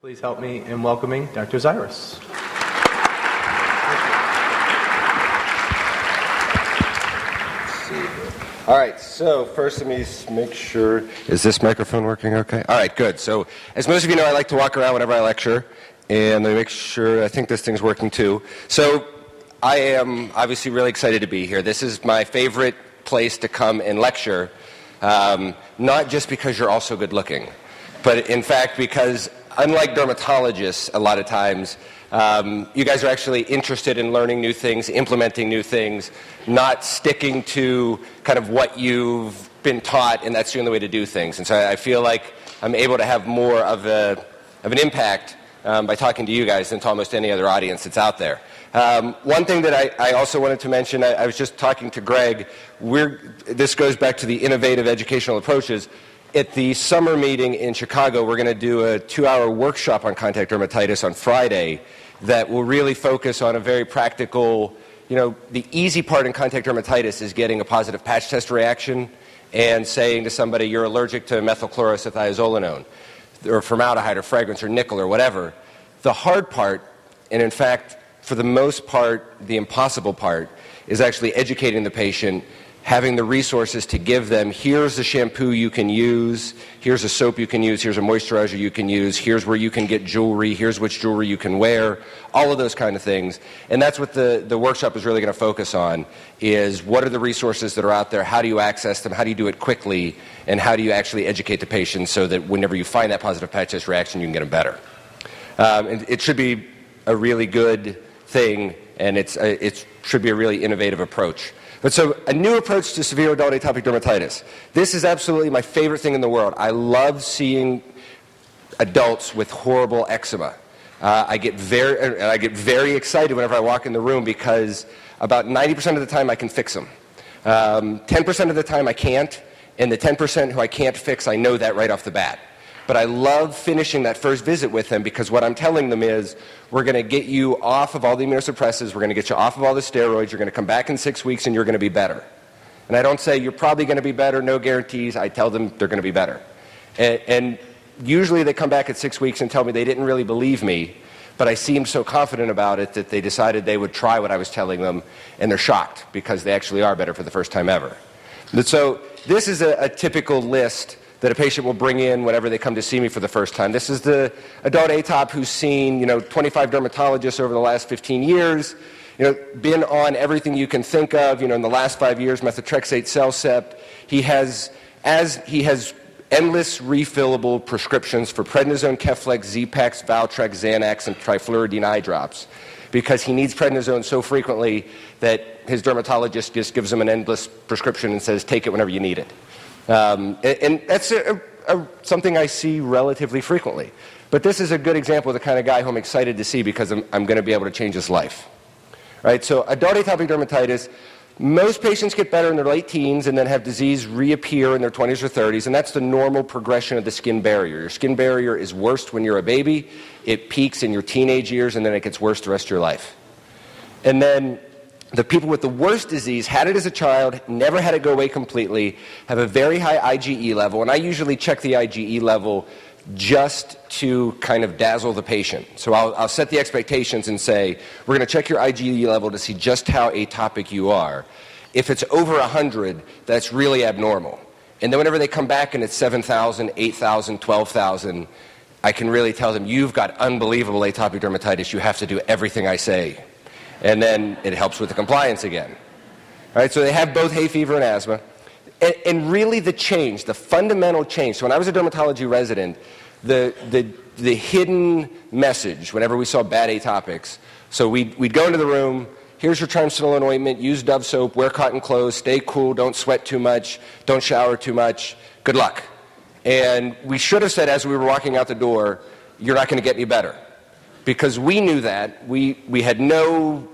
Please help me in welcoming Dr. Zirwas. All right, so first let me make sure. Is this microphone working okay? All right, good. So, as most of you know, I like to walk around whenever I lecture, and let me make sure I think this thing's working too. So, I am obviously really excited to be here. This is my favorite place to come and lecture, um, not just because you're all so good looking, but in fact because, unlike dermatologists, a lot of times, um, you guys are actually interested in learning new things, implementing new things, not sticking to kind of what you've been taught, and that's the only way to do things. And so I feel like I'm able to have more of, a, of an impact um, by talking to you guys than to almost any other audience that's out there. Um, one thing that I, I also wanted to mention, I, I was just talking to Greg, we're, this goes back to the innovative educational approaches. At the summer meeting in Chicago, we're going to do a two hour workshop on contact dermatitis on Friday that will really focus on a very practical, you know, the easy part in contact dermatitis is getting a positive patch test reaction and saying to somebody you're allergic to methylchloroisothiazolinone or formaldehyde or fragrance or nickel or whatever. The hard part, and in fact, for the most part, the impossible part, is actually educating the patient, having the resources to give them here's the shampoo you can use, here's a soap you can use, here's a moisturizer you can use, here's where you can get jewelry, here's which jewelry you can wear, all of those kind of things. And that's what the, the workshop is really going to focus on is what are the resources that are out there, how do you access them, how do you do it quickly, and how do you actually educate the patient so that whenever you find that positive patch test reaction, you can get them better. Um, and it should be a really good thing, and it's, uh, it should be a really innovative approach. But so, a new approach to severe adult atopic dermatitis. This is absolutely my favorite thing in the world. I love seeing adults with horrible eczema. Uh, I, get very, and I get very excited whenever I walk in the room because about 90% of the time I can fix them. Um, 10% of the time I can't, and the 10% who I can't fix, I know that right off the bat. But I love finishing that first visit with them because what I'm telling them is we're going to get you off of all the immunosuppressants, we're going to get you off of all the steroids, you're going to come back in six weeks and you're going to be better. And I don't say you're probably going to be better, no guarantees. I tell them they're going to be better. And, and usually they come back at six weeks and tell me they didn't really believe me, but I seemed so confident about it that they decided they would try what I was telling them, and they're shocked because they actually are better for the first time ever. So this is a, a typical list that a patient will bring in whenever they come to see me for the first time. This is the adult atop who's seen, you know, 25 dermatologists over the last 15 years, you know, been on everything you can think of, you know, in the last five years, methotrexate, Cellcept. He has, as he has endless refillable prescriptions for prednisone, Keflex, Z-Paks, Valtrex, Xanax, and trifluridine eye drops because he needs prednisone so frequently that his dermatologist just gives him an endless prescription and says, take it whenever you need it. Um, and, that's a, a, something I see relatively frequently. But this is a good example of the kind of guy who I'm excited to see because I'm, I'm going to be able to change his life. Right? So, adult atopic dermatitis, most patients get better in their late teens and then have disease reappear in their 20s or 30s, and that's the normal progression of the skin barrier. Your skin barrier is worst when you're a baby, it peaks in your teenage years, and then it gets worse the rest of your life. And then the people with the worst disease had it as a child, never had it go away completely, have a very high IgE level, and I usually check the IgE level just to kind of dazzle the patient. So I'll, I'll set the expectations and say, we're going to check your IgE level to see just how atopic you are. If it's over 100, that's really abnormal. And then whenever they come back and it's 7,000, 8,000, 12,000, I can really tell them, you've got unbelievable atopic dermatitis. You have to do everything I say and then it helps with the compliance again. All right, so they have both hay fever and asthma. And, and, really, the change, the fundamental change. So, when I was a dermatology resident, the, the, the hidden message whenever we saw bad atopics, so we'd, we'd go into the room, here's your triamcinolone ointment, use Dove soap, wear cotton clothes, stay cool, don't sweat too much, don't shower too much, good luck. And we should have said as we were walking out the door, you're not going to get any better because we knew that. We, we, had no,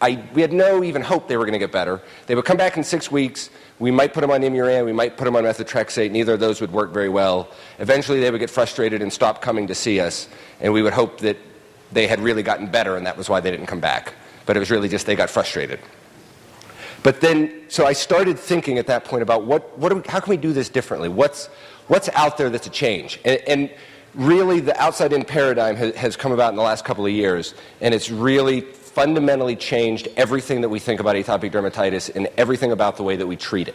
I, we had no even hope they were going to get better. They would come back in six weeks. We might put them on Imuran, we might put them on methotrexate. Neither of those would work very well. Eventually, they would get frustrated and stop coming to see us, and we would hope that they had really gotten better, and that was why they didn't come back. But it was really just they got frustrated. But then, so I started thinking at that point about what, what we, how can we do this differently? What's, what's out there that's a change? And, and really the outside in paradigm ha- has come about in the last couple of years, and it's really fundamentally changed everything that we think about atopic dermatitis and everything about the way that we treat it.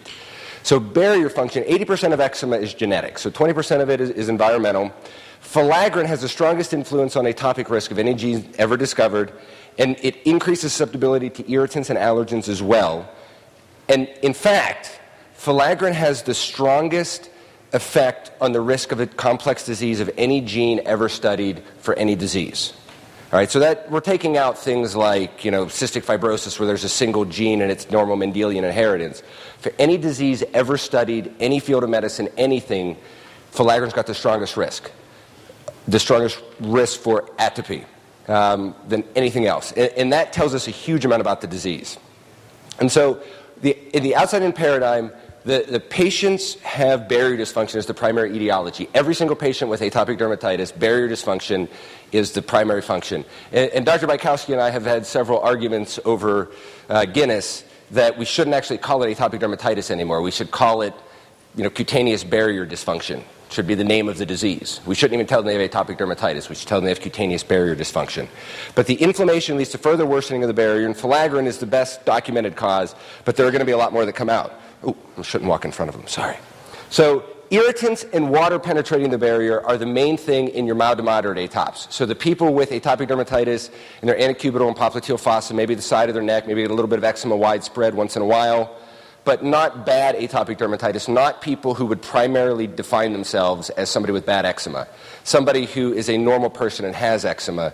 So, barrier function 80% of eczema is genetic, so 20% of it is, is environmental. Filaggrin has the strongest influence on atopic risk of any gene ever discovered, and it increases susceptibility to irritants and allergens as well. And in fact, filaggrin has the strongest effect on the risk of a complex disease of any gene ever studied for any disease. All right, so that we're taking out things like you know cystic fibrosis, where there's a single gene and it's normal Mendelian inheritance. For any disease ever studied, any field of medicine, anything, filaggrin's got the strongest risk, the strongest risk for atopy um, than anything else, and, and that tells us a huge amount about the disease. And so, the, in the outside-in paradigm, the, the patients have barrier dysfunction as the primary etiology. Every single patient with atopic dermatitis, barrier dysfunction is the primary function. And, and Dr. Bykowski and I have had several arguments over uh, Guinness that we shouldn't actually call it atopic dermatitis anymore. We should call it you know, cutaneous barrier dysfunction should be the name of the disease. We shouldn't even tell them they have atopic dermatitis. We should tell them they have cutaneous barrier dysfunction. But the inflammation leads to further worsening of the barrier, and filaggrin is the best documented cause, but there are going to be a lot more that come out. Oh, I shouldn't walk in front of them, sorry. So, irritants and water penetrating the barrier are the main thing in your mild to moderate atops. So, the people with atopic dermatitis in their antecubital and popliteal fossa, maybe the side of their neck, maybe a little bit of eczema widespread once in a while, but not bad atopic dermatitis, not people who would primarily define themselves as somebody with bad eczema. Somebody who is a normal person and has eczema.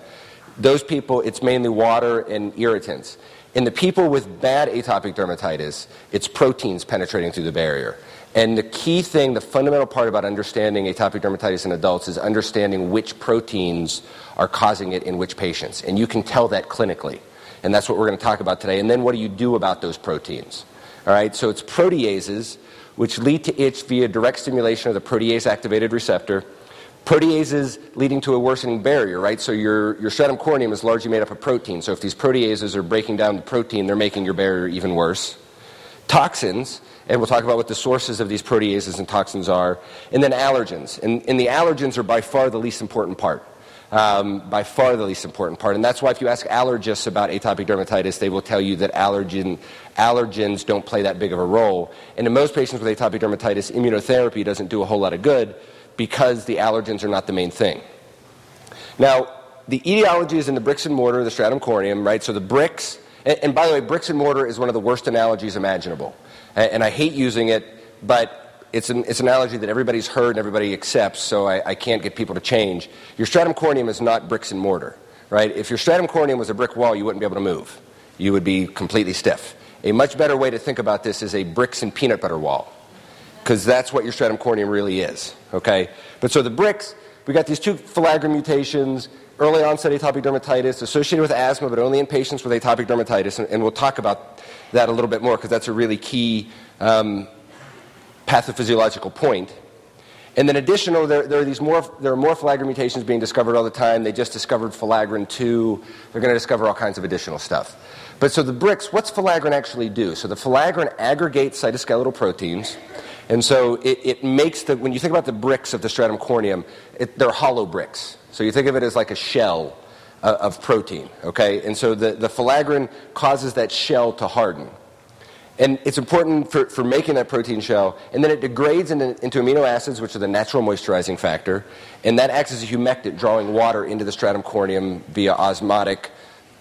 Those people, it's mainly water and irritants. In the people with bad atopic dermatitis, it's proteins penetrating through the barrier. And the key thing, the fundamental part about understanding atopic dermatitis in adults is understanding which proteins are causing it in which patients. And you can tell that clinically. And that's what we're going to talk about today. And then what do you do about those proteins? All right, so it's proteases, which lead to itch via direct stimulation of the protease activated receptor proteases leading to a worsening barrier, right? So your, your stratum corneum is largely made up of protein. So if these proteases are breaking down the protein, they're making your barrier even worse. Toxins, and we'll talk about what the sources of these proteases and toxins are. And then allergens. And, and the allergens are by far the least important part. Um, by far the least important part. And that's why if you ask allergists about atopic dermatitis, they will tell you that allergen, allergens don't play that big of a role. And in most patients with atopic dermatitis, immunotherapy doesn't do a whole lot of good because the allergens are not the main thing. Now, the etiology is in the bricks and mortar, the stratum corneum, right? So the bricks, and, and by the way, bricks and mortar is one of the worst analogies imaginable. And, and I hate using it, but it's an, it's an analogy that everybody's heard and everybody accepts, so I, I can't get people to change. Your stratum corneum is not bricks and mortar, right? If your stratum corneum was a brick wall, you wouldn't be able to move. You would be completely stiff. A much better way to think about this is a bricks and peanut butter wall because that's what your stratum corneum really is. Okay? But so the bricks, we got these two filaggrin mutations, early onset atopic dermatitis associated with asthma, but only in patients with atopic dermatitis. And, and we'll talk about that a little bit more because that's a really key um, pathophysiological point. And then additional, there, there, are these more, there are more filaggrin mutations being discovered all the time. They just discovered filaggrin 2. They're going to discover all kinds of additional stuff. But so the bricks, what's filaggrin actually do? So the filaggrin aggregates cytoskeletal proteins. And so it, it, makes the, when you think about the bricks of the stratum corneum, it, they're hollow bricks. So you think of it as like a shell uh, of protein, okay? And so the, the filaggrin causes that shell to harden. And it's important for, for making that protein shell. And then it degrades into, into amino acids, which are the natural moisturizing factor. And that acts as a humectant, drawing water into the stratum corneum via osmotic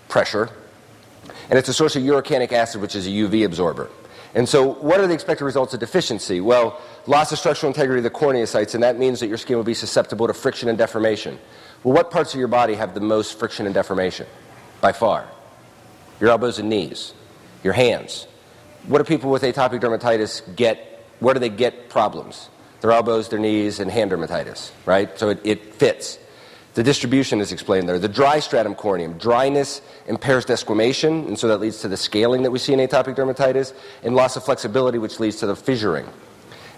pressure. And it's a source of urocanic acid, which is a UV absorber. And so, what are the expected results of deficiency? Well, loss of structural integrity of the corneocytes, and that means that your skin will be susceptible to friction and deformation. Well, what parts of your body have the most friction and deformation? By far. Your elbows and knees, your hands. What do people with atopic dermatitis get? Where do they get problems? Their elbows, their knees, and hand dermatitis, right? So it, it fits. The distribution is explained there. The dry stratum corneum, dryness impairs desquamation, and so that leads to the scaling that we see in atopic dermatitis, and loss of flexibility, which leads to the fissuring.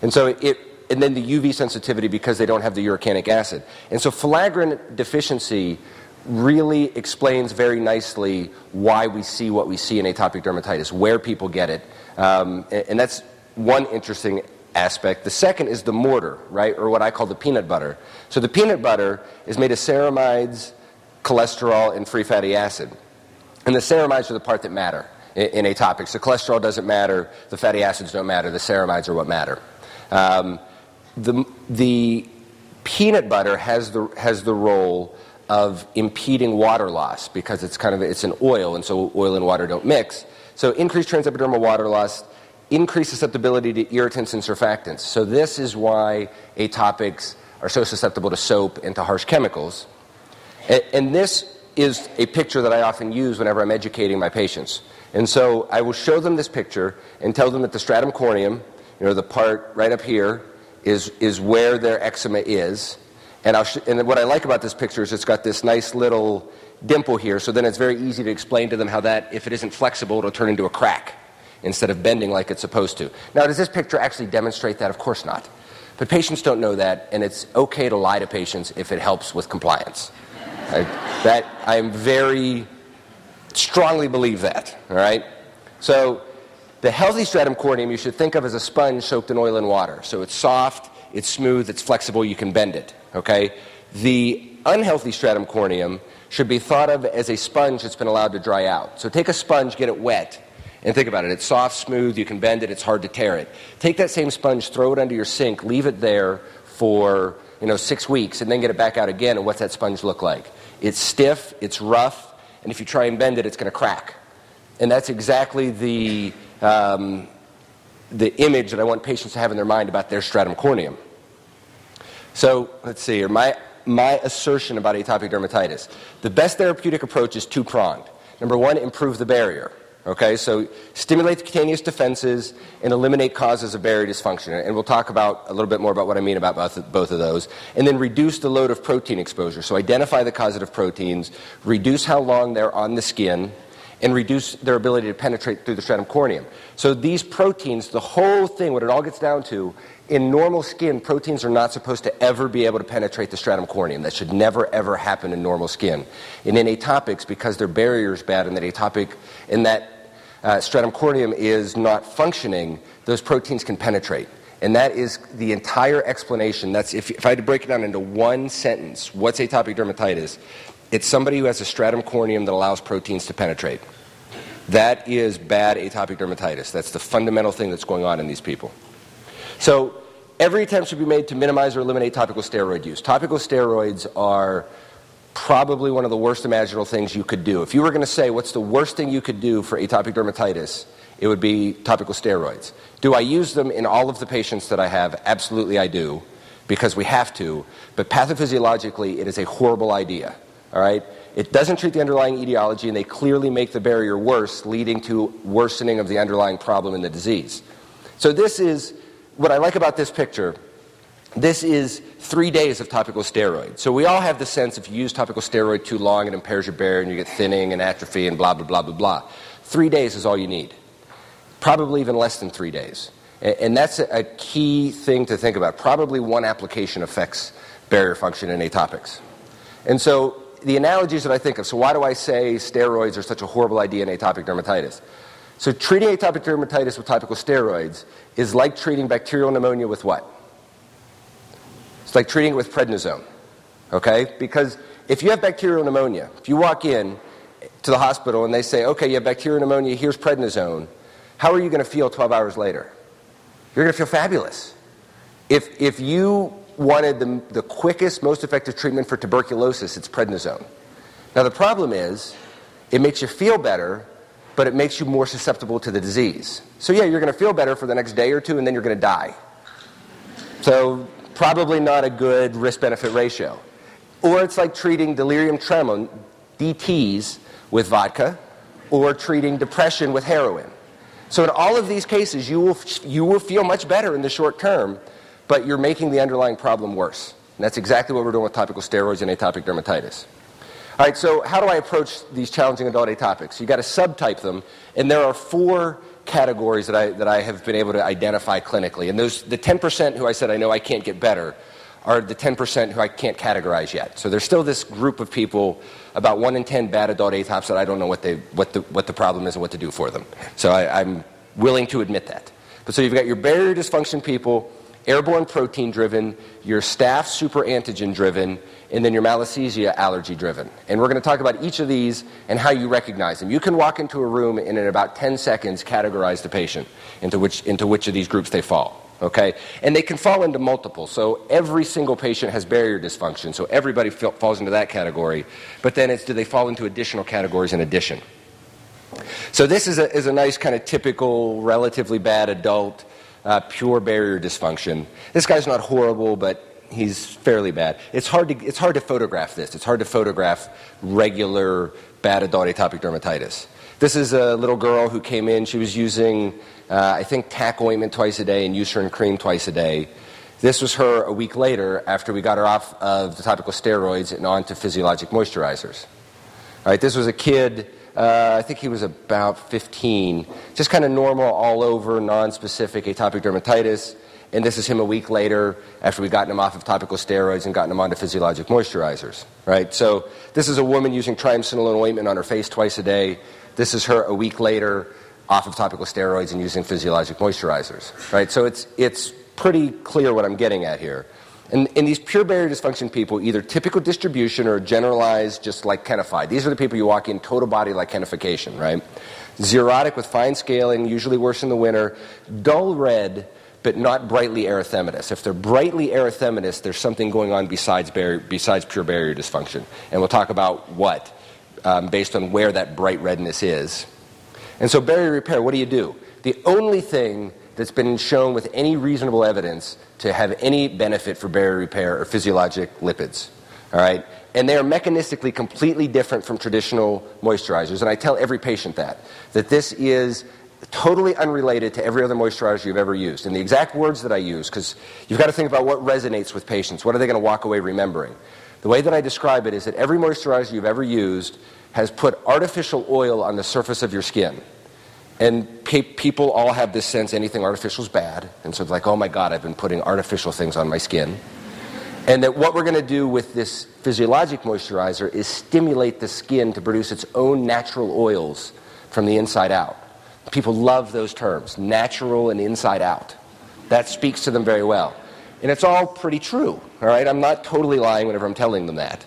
And so it, and then the UV sensitivity because they don't have the urocanic acid. And so filaggrin deficiency really explains very nicely why we see what we see in atopic dermatitis, where people get it. Um, and that's one interesting aspect. The second is the mortar, right, or what I call the peanut butter. So the peanut butter is made of ceramides, cholesterol, and free fatty acid. And the ceramides are the part that matter in, in atopics. The cholesterol doesn't matter, the fatty acids don't matter, the ceramides are what matter. Um, the, the peanut butter has the, has the role of impeding water loss because it's kind of it's an oil, and so oil and water don't mix. So increased transepidermal water loss, increased susceptibility to irritants and surfactants. So this is why atopics are so susceptible to soap and to harsh chemicals. And, and this is a picture that I often use whenever I'm educating my patients. And so I will show them this picture and tell them that the stratum corneum, you know, the part right up here, is, is where their eczema is. And, sh- and what I like about this picture is it's got this nice little dimple here, so then it's very easy to explain to them how that, if it isn't flexible, it'll turn into a crack instead of bending like it's supposed to. Now, does this picture actually demonstrate that? Of course not. But patients don't know that, and it's okay to lie to patients if it helps with compliance. I, that I am very strongly believe that. All right. So the healthy stratum corneum you should think of as a sponge soaked in oil and water. So it's soft, it's smooth, it's flexible, you can bend it. Okay. The unhealthy stratum corneum should be thought of as a sponge that's been allowed to dry out. So take a sponge, get it wet, and think about it. It's soft, smooth, you can bend it, it's hard to tear it. Take that same sponge, throw it under your sink, leave it there for you know, six weeks, and then get it back out again, and what's that sponge look like? It's stiff, it's rough, and if you try and bend it, it's going to crack. And that's exactly the, um, the image that I want patients to have in their mind about their stratum corneum. So let's see here. My, my assertion about atopic dermatitis. The best therapeutic approach is two pronged. Number one, improve the barrier. Okay, so stimulate the cutaneous defenses and eliminate causes of barrier dysfunction. And we'll talk about a little bit more about what I mean about both, of those. And then reduce the load of protein exposure. So identify the causative proteins, reduce how long they're on the skin, and reduce their ability to penetrate through the stratum corneum. So these proteins, the whole thing, what it all gets down to in normal skin, proteins are not supposed to ever be able to penetrate the stratum corneum. That should never, ever happen in normal skin. And in atopics, because their barrier is bad and that atopic, and that uh, stratum corneum is not functioning, those proteins can penetrate. And that is the entire explanation. That's if, if I had to break it down into one sentence, what's atopic dermatitis? It's somebody who has a stratum corneum that allows proteins to penetrate. That is bad atopic dermatitis. That's the fundamental thing that's going on in these people. So every attempt should be made to minimize or eliminate topical steroid use. Topical steroids are probably one of the worst imaginable things you could do. If you were going to say what's the worst thing you could do for atopic dermatitis, it would be topical steroids. Do I use them in all of the patients that I have? Absolutely, I do, because we have to. But pathophysiologically, it is a horrible idea. All right? It doesn't treat the underlying etiology, and they clearly make the barrier worse, leading to worsening of the underlying problem in the disease. So, this is what I like about this picture. This is three days of topical steroid. So, we all have the sense if you use topical steroid too long, it impairs your barrier and you get thinning and atrophy and blah, blah, blah, blah, blah. Three days is all you need. Probably even less than three days. And that's a key thing to think about. Probably one application affects barrier function in atopics. And so the analogies that I think of, so why do I say steroids are such a horrible idea in atopic dermatitis? So treating atopic dermatitis with topical steroids is like treating bacterial pneumonia with what? Like treating it with prednisone. Okay? Because if you have bacterial pneumonia, if you walk in to the hospital and they say, okay, you have bacterial pneumonia, here's prednisone, how are you going to feel 12 hours later? You're going to feel fabulous. If, if you wanted the, the quickest, most effective treatment for tuberculosis, it's prednisone. Now, the problem is, it makes you feel better, but it makes you more susceptible to the disease. So, yeah, you're going to feel better for the next day or two, and then you're going to die. So, probably not a good risk benefit ratio. Or it's like treating delirium tremens, DTs, with vodka, or treating depression with heroin. So, in all of these cases, you will, you will feel much better in the short term but you're making the underlying problem worse. And that's exactly what we're doing with topical steroids and atopic dermatitis. All right, so how do I approach these challenging adult atopics? You've got to subtype them, and there are four categories that I, that I have been able to identify clinically. And those, the 10% who I said I know I can't get better are the 10% who I can't categorize yet. So there's still this group of people, about 1 in 10 bad adult atops, that I don't know what, they, what, the, what the problem is and what to do for them. So I, I'm willing to admit that. But so you've got your barrier dysfunction people, airborne protein driven, your staph super antigen driven, and then your malassezia allergy driven. And we're going to talk about each of these and how you recognize them. You can walk into a room and in about 10 seconds categorize the patient into which, into which of these groups they fall. Okay? And they can fall into multiple. So every single patient has barrier dysfunction. So everybody falls into that category. But then it's do they fall into additional categories in addition? So this is a, is a nice kind of typical, relatively bad adult, uh, pure barrier dysfunction. This guy's not horrible, but he's fairly bad. It's hard to, it's hard to photograph this. It's hard to photograph regular bad adult atopic dermatitis. This is a little girl who came in. She was using, uh, I think, TAC ointment twice a day and Eucerin cream twice a day. This was her a week later after we got her off of the topical steroids and onto physiologic moisturizers. All right, this was a kid, uh, I think he was about 15, just kind of normal all over, non specific atopic dermatitis and this is him a week later after we've gotten him off of topical steroids and gotten him onto physiologic moisturizers, right? So this is a woman using triamcinolone ointment on her face twice a day. This is her a week later off of topical steroids and using physiologic moisturizers, right? So it's, it's pretty clear what I'm getting at here. And in these pure barrier dysfunction people, either typical distribution or generalized, just like lichenified. These are the people you walk in total body like lichenification, right? Xerotic with fine scaling, usually worse in the winter. Dull red but not brightly erythematous. If they're brightly erythematous, there's something going on besides, barrier, besides pure barrier dysfunction. And we'll talk about what, um, based on where that bright redness is. And so, barrier repair, what do you do? The only thing that's been shown with any reasonable evidence to have any benefit for barrier repair are physiologic lipids. All right? And they are mechanistically completely different from traditional moisturizers. And I tell every patient that. That this is totally unrelated to every other moisturizer you've ever used. And the exact words that I use, because you've got to think about what resonates with patients. What are they going to walk away remembering? The way that I describe it is that every moisturizer you've ever used has put artificial oil on the surface of your skin. And pe- people all have this sense anything artificial is bad. And so it's like, oh my God, I've been putting artificial things on my skin. And that what we're going to do with this physiologic moisturizer is stimulate the skin to produce its own natural oils from the inside out. People love those terms, natural and inside out. That speaks to them very well. And it's all pretty true, all right? I'm not totally lying whenever I'm telling them that.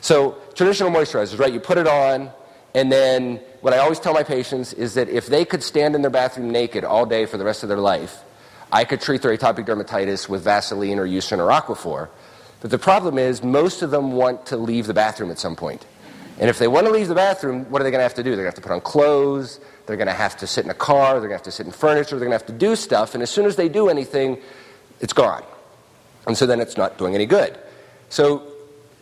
So, traditional moisturizers, right? You put it on, and then what I always tell my patients is that if they could stand in their bathroom naked all day for the rest of their life, I could treat their atopic dermatitis with Vaseline or Eucerin or Aquaphor. But the problem is, most of them want to leave the bathroom at some point. And if they want to leave the bathroom, what are they going to have to do? They're going to have to put on clothes, they're going to have to sit in a car, they're going to have to sit in furniture, they're going to have to do stuff, and as soon as they do anything, it's gone. And so then it's not doing any good. So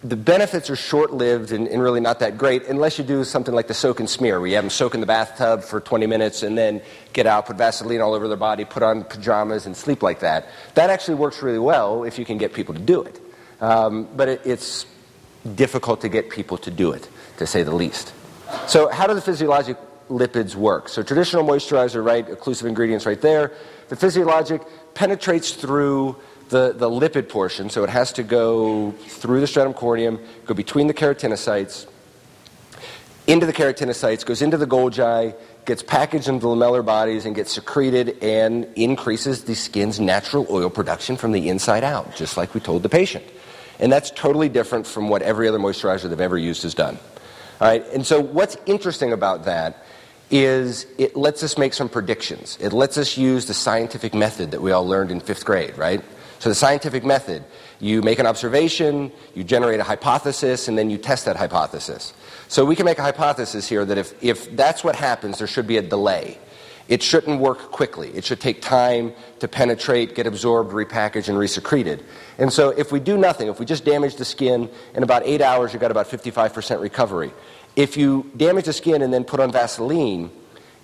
the benefits are short lived and, and, really not that great unless you do something like the soak and smear, where you have them soak in the bathtub for 20 minutes and then get out, put Vaseline all over their body, put on pajamas, and sleep like that. That actually works really well if you can get people to do it. Um, but it, it's difficult to get people to do it, to say the least. So, how do the physiologic lipids work. So traditional moisturizer, right, occlusive ingredients right there. The physiologic penetrates through the, the lipid portion, so it has to go through the stratum corneum, go between the keratinocytes, into the keratinocytes, goes into the Golgi, gets packaged into the lamellar bodies and gets secreted and increases the skin's natural oil production from the inside out, just like we told the patient. And that's totally different from what every other moisturizer they've ever used has done. All right, and so what's interesting about that is it lets us make some predictions. It lets us use the scientific method that we all learned in fifth grade, right? So, the scientific method you make an observation, you generate a hypothesis, and then you test that hypothesis. So, we can make a hypothesis here that if, if that's what happens, there should be a delay. It shouldn't work quickly. It should take time to penetrate, get absorbed, repackaged, and resecreted. And so, if we do nothing, if we just damage the skin, in about eight hours, you've got about 55% recovery. If you damage the skin and then put on Vaseline,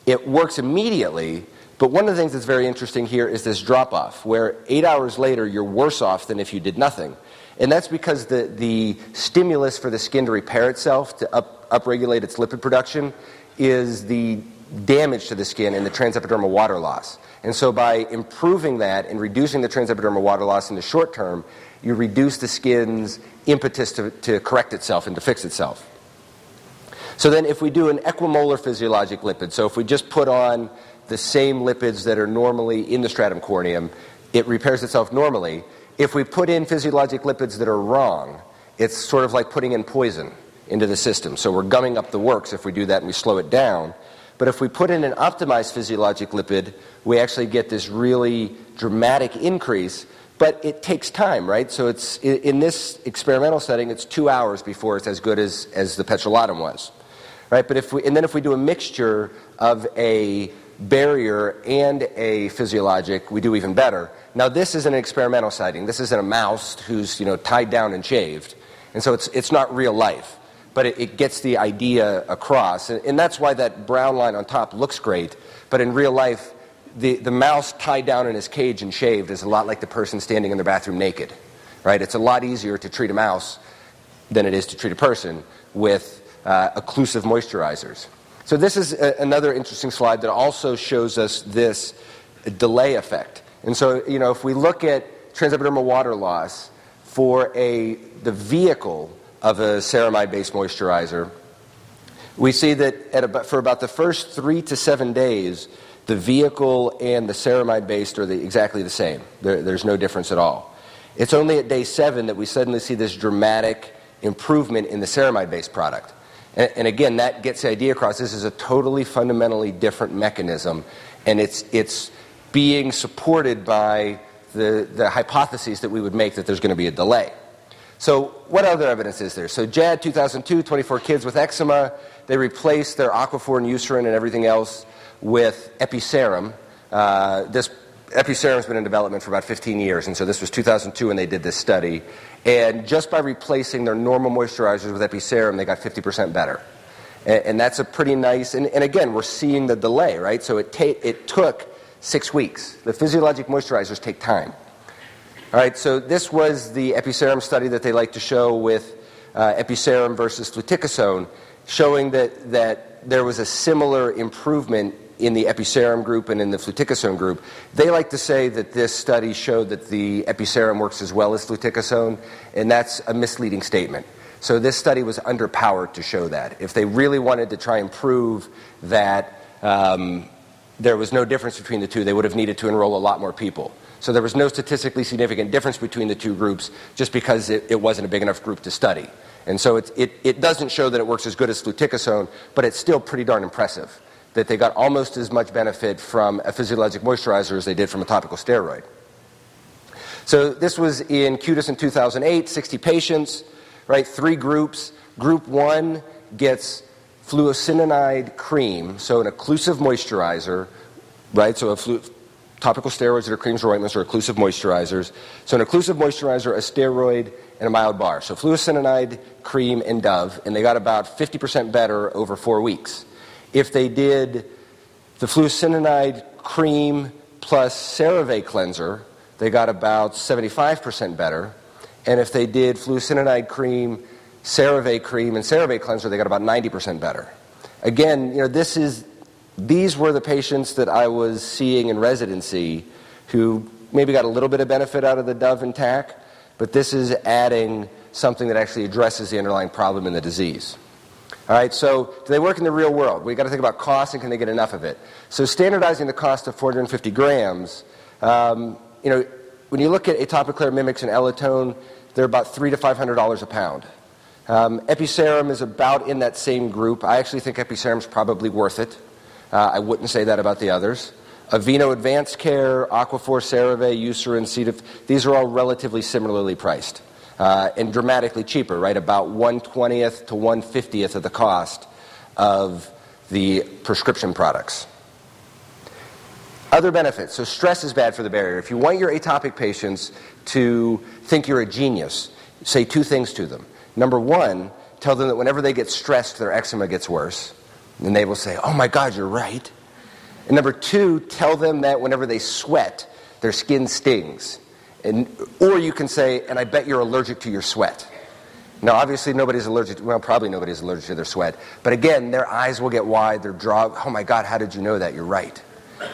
it works immediately. But one of the things that's very interesting here is this drop off, where eight hours later you're worse off than if you did nothing. And that's because the, the stimulus for the skin to repair itself, to up, upregulate its lipid production, is the damage to the skin and the transepidermal water loss. And so by improving that and reducing the transepidermal water loss in the short term, you reduce the skin's impetus to, to correct itself and to fix itself. So then if we do an equimolar physiologic lipid, so if we just put on the same lipids that are normally in the stratum corneum. It repairs itself normally. If we put in physiologic lipids that are wrong, it's sort of like putting in poison into the system. So we're gumming up the works if we do that and we slow it down. But if we put in an optimized physiologic lipid, we actually get this really dramatic increase. But it takes time, right? So it's in this experimental setting, it's two hours before it's as good as, as the petrolatum was, right? But if we, and then if we do a mixture of a barrier and a physiologic, we do even better. Now this is an experimental setting. This isn't a mouse who's you know tied down and shaved, and so it's it's not real life but it, it gets the idea across. And, and, that's why that brown line on top looks great, but in real life, the, the mouse tied down in his cage and shaved is a lot like the person standing in their bathroom naked. Right? It's a lot easier to treat a mouse than it is to treat a person with uh, occlusive moisturizers. So, this is a, another interesting slide that also shows us this delay effect. And so, you know, if we look at transepidermal water loss for a, the vehicle of a ceramide based moisturizer, we see that about, for about the first three to seven days, the vehicle and the ceramide based are the, exactly the same. There, there's no difference at all. It's only at day seven that we suddenly see this dramatic improvement in the ceramide based product. And, and, again, that gets the idea across. This is a totally fundamentally different mechanism, and it's, it's being supported by the, the hypotheses that we would make that there's going to be a delay. So, what other evidence is there? So, JAD 2002, 24 kids with eczema, they replaced their Aquaphor and Eucerin and everything else with EpiCeram. Uh, this EpiCeram has been in development for about 15 years, and so this was 2002 when they did this study. And just by replacing their normal moisturizers with EpiCeram, they got 50% better. And, and that's a pretty nice, and, and, again, we're seeing the delay, right? So it, ta- it took six weeks. The physiologic moisturizers take time. All right, so this was the EpiCeram study that they like to show with uh, versus fluticasone, showing that, that there was a similar improvement in the EpiCeram group and in the fluticasone group. They like to say that this study showed that the EpiCeram works as well as fluticasone, and that's a misleading statement. So this study was underpowered to show that. If they really wanted to try and prove that um, there was no difference between the two, they would have needed to enroll a lot more people. So there was no statistically significant difference between the two groups just because it, it wasn't a big enough group to study. And so it, it, it doesn't show that it works as good as fluticasone, but it's still pretty darn impressive that they got almost as much benefit from a physiologic moisturizer as they did from a topical steroid. So this was in Cutis in 2008, 60 patients, right? Three groups. Group one gets fluocinolone cream, so an occlusive moisturizer, right? So a flu- topical steroids that are creams or ointments or occlusive moisturizers. So an occlusive moisturizer, a steroid, and a mild bar. So fluocinolone, cream, and Dove, and they got about 50% better over four weeks. If they did the fluocinolone cream plus CeraVe cleanser, they got about 75% better. And if they did fluocinolone cream, CeraVe cream, and CeraVe cleanser, they got about 90% better. Again, you know, this is these were the patients that I was seeing in residency who maybe got a little bit of benefit out of the Dove and TAC, but this is adding something that actually addresses the underlying problem in the disease. All right, so do they work in the real world? We've got to think about cost and can they get enough of it? So standardizing the cost of 450 grams, um, you know, when you look at Atopiclair MimyX and Eletone, they're about three to five hundred dollars a pound. Um, EpiCeram is about in that same group. I actually think EpiCeram is probably worth it. Uh, I wouldn't say that about the others. Aveeno Advanced Care, Aquaphor, CeraVe, Eucerin, C. these are all relatively similarly priced uh, and dramatically cheaper, right? About 120th to 150th of the cost of the prescription products. Other benefits. So, stress is bad for the barrier. If you want your atopic patients to think you're a genius, say two things to them. Number one, tell them that whenever they get stressed, their eczema gets worse. And they will say, Oh my God, you're right. And number two, tell them that whenever they sweat, their skin stings. And, or you can say, And I bet you're allergic to your sweat. Now, obviously, nobody's allergic. To, well, probably nobody's allergic to their sweat. But again, their eyes will get wide. Their jaw. Oh my God! How did you know that? You're right.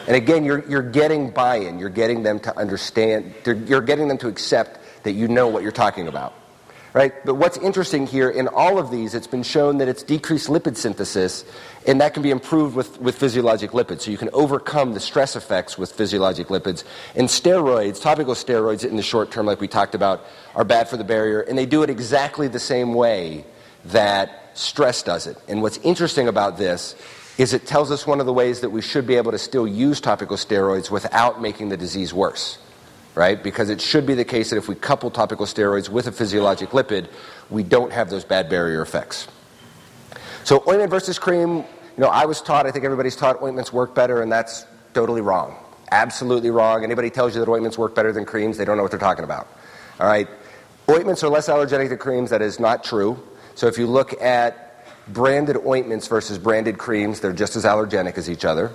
And again, you're you're getting buy-in. You're getting them to understand. You're getting them to accept that you know what you're talking about. Right? But what's interesting here, in all of these, it's been shown that it's decreased lipid synthesis, and that can be improved with, with physiologic lipids. So you can overcome the stress effects with physiologic lipids. And steroids, topical steroids in the short term, like we talked about, are bad for the barrier, and they do it exactly the same way that stress does it. And what's interesting about this is it tells us one of the ways that we should be able to still use topical steroids without making the disease worse right? Because it should be the case that if we couple topical steroids with a physiologic lipid, we don't have those bad barrier effects. So ointment versus cream, you know, I was taught, I think everybody's taught ointments work better, and that's totally wrong. Absolutely wrong. Anybody tells you that ointments work better than creams, they don't know what they're talking about. All right? Ointments are less allergenic than creams. That is not true. So if you look at branded ointments versus branded creams, they're just as allergenic as each other.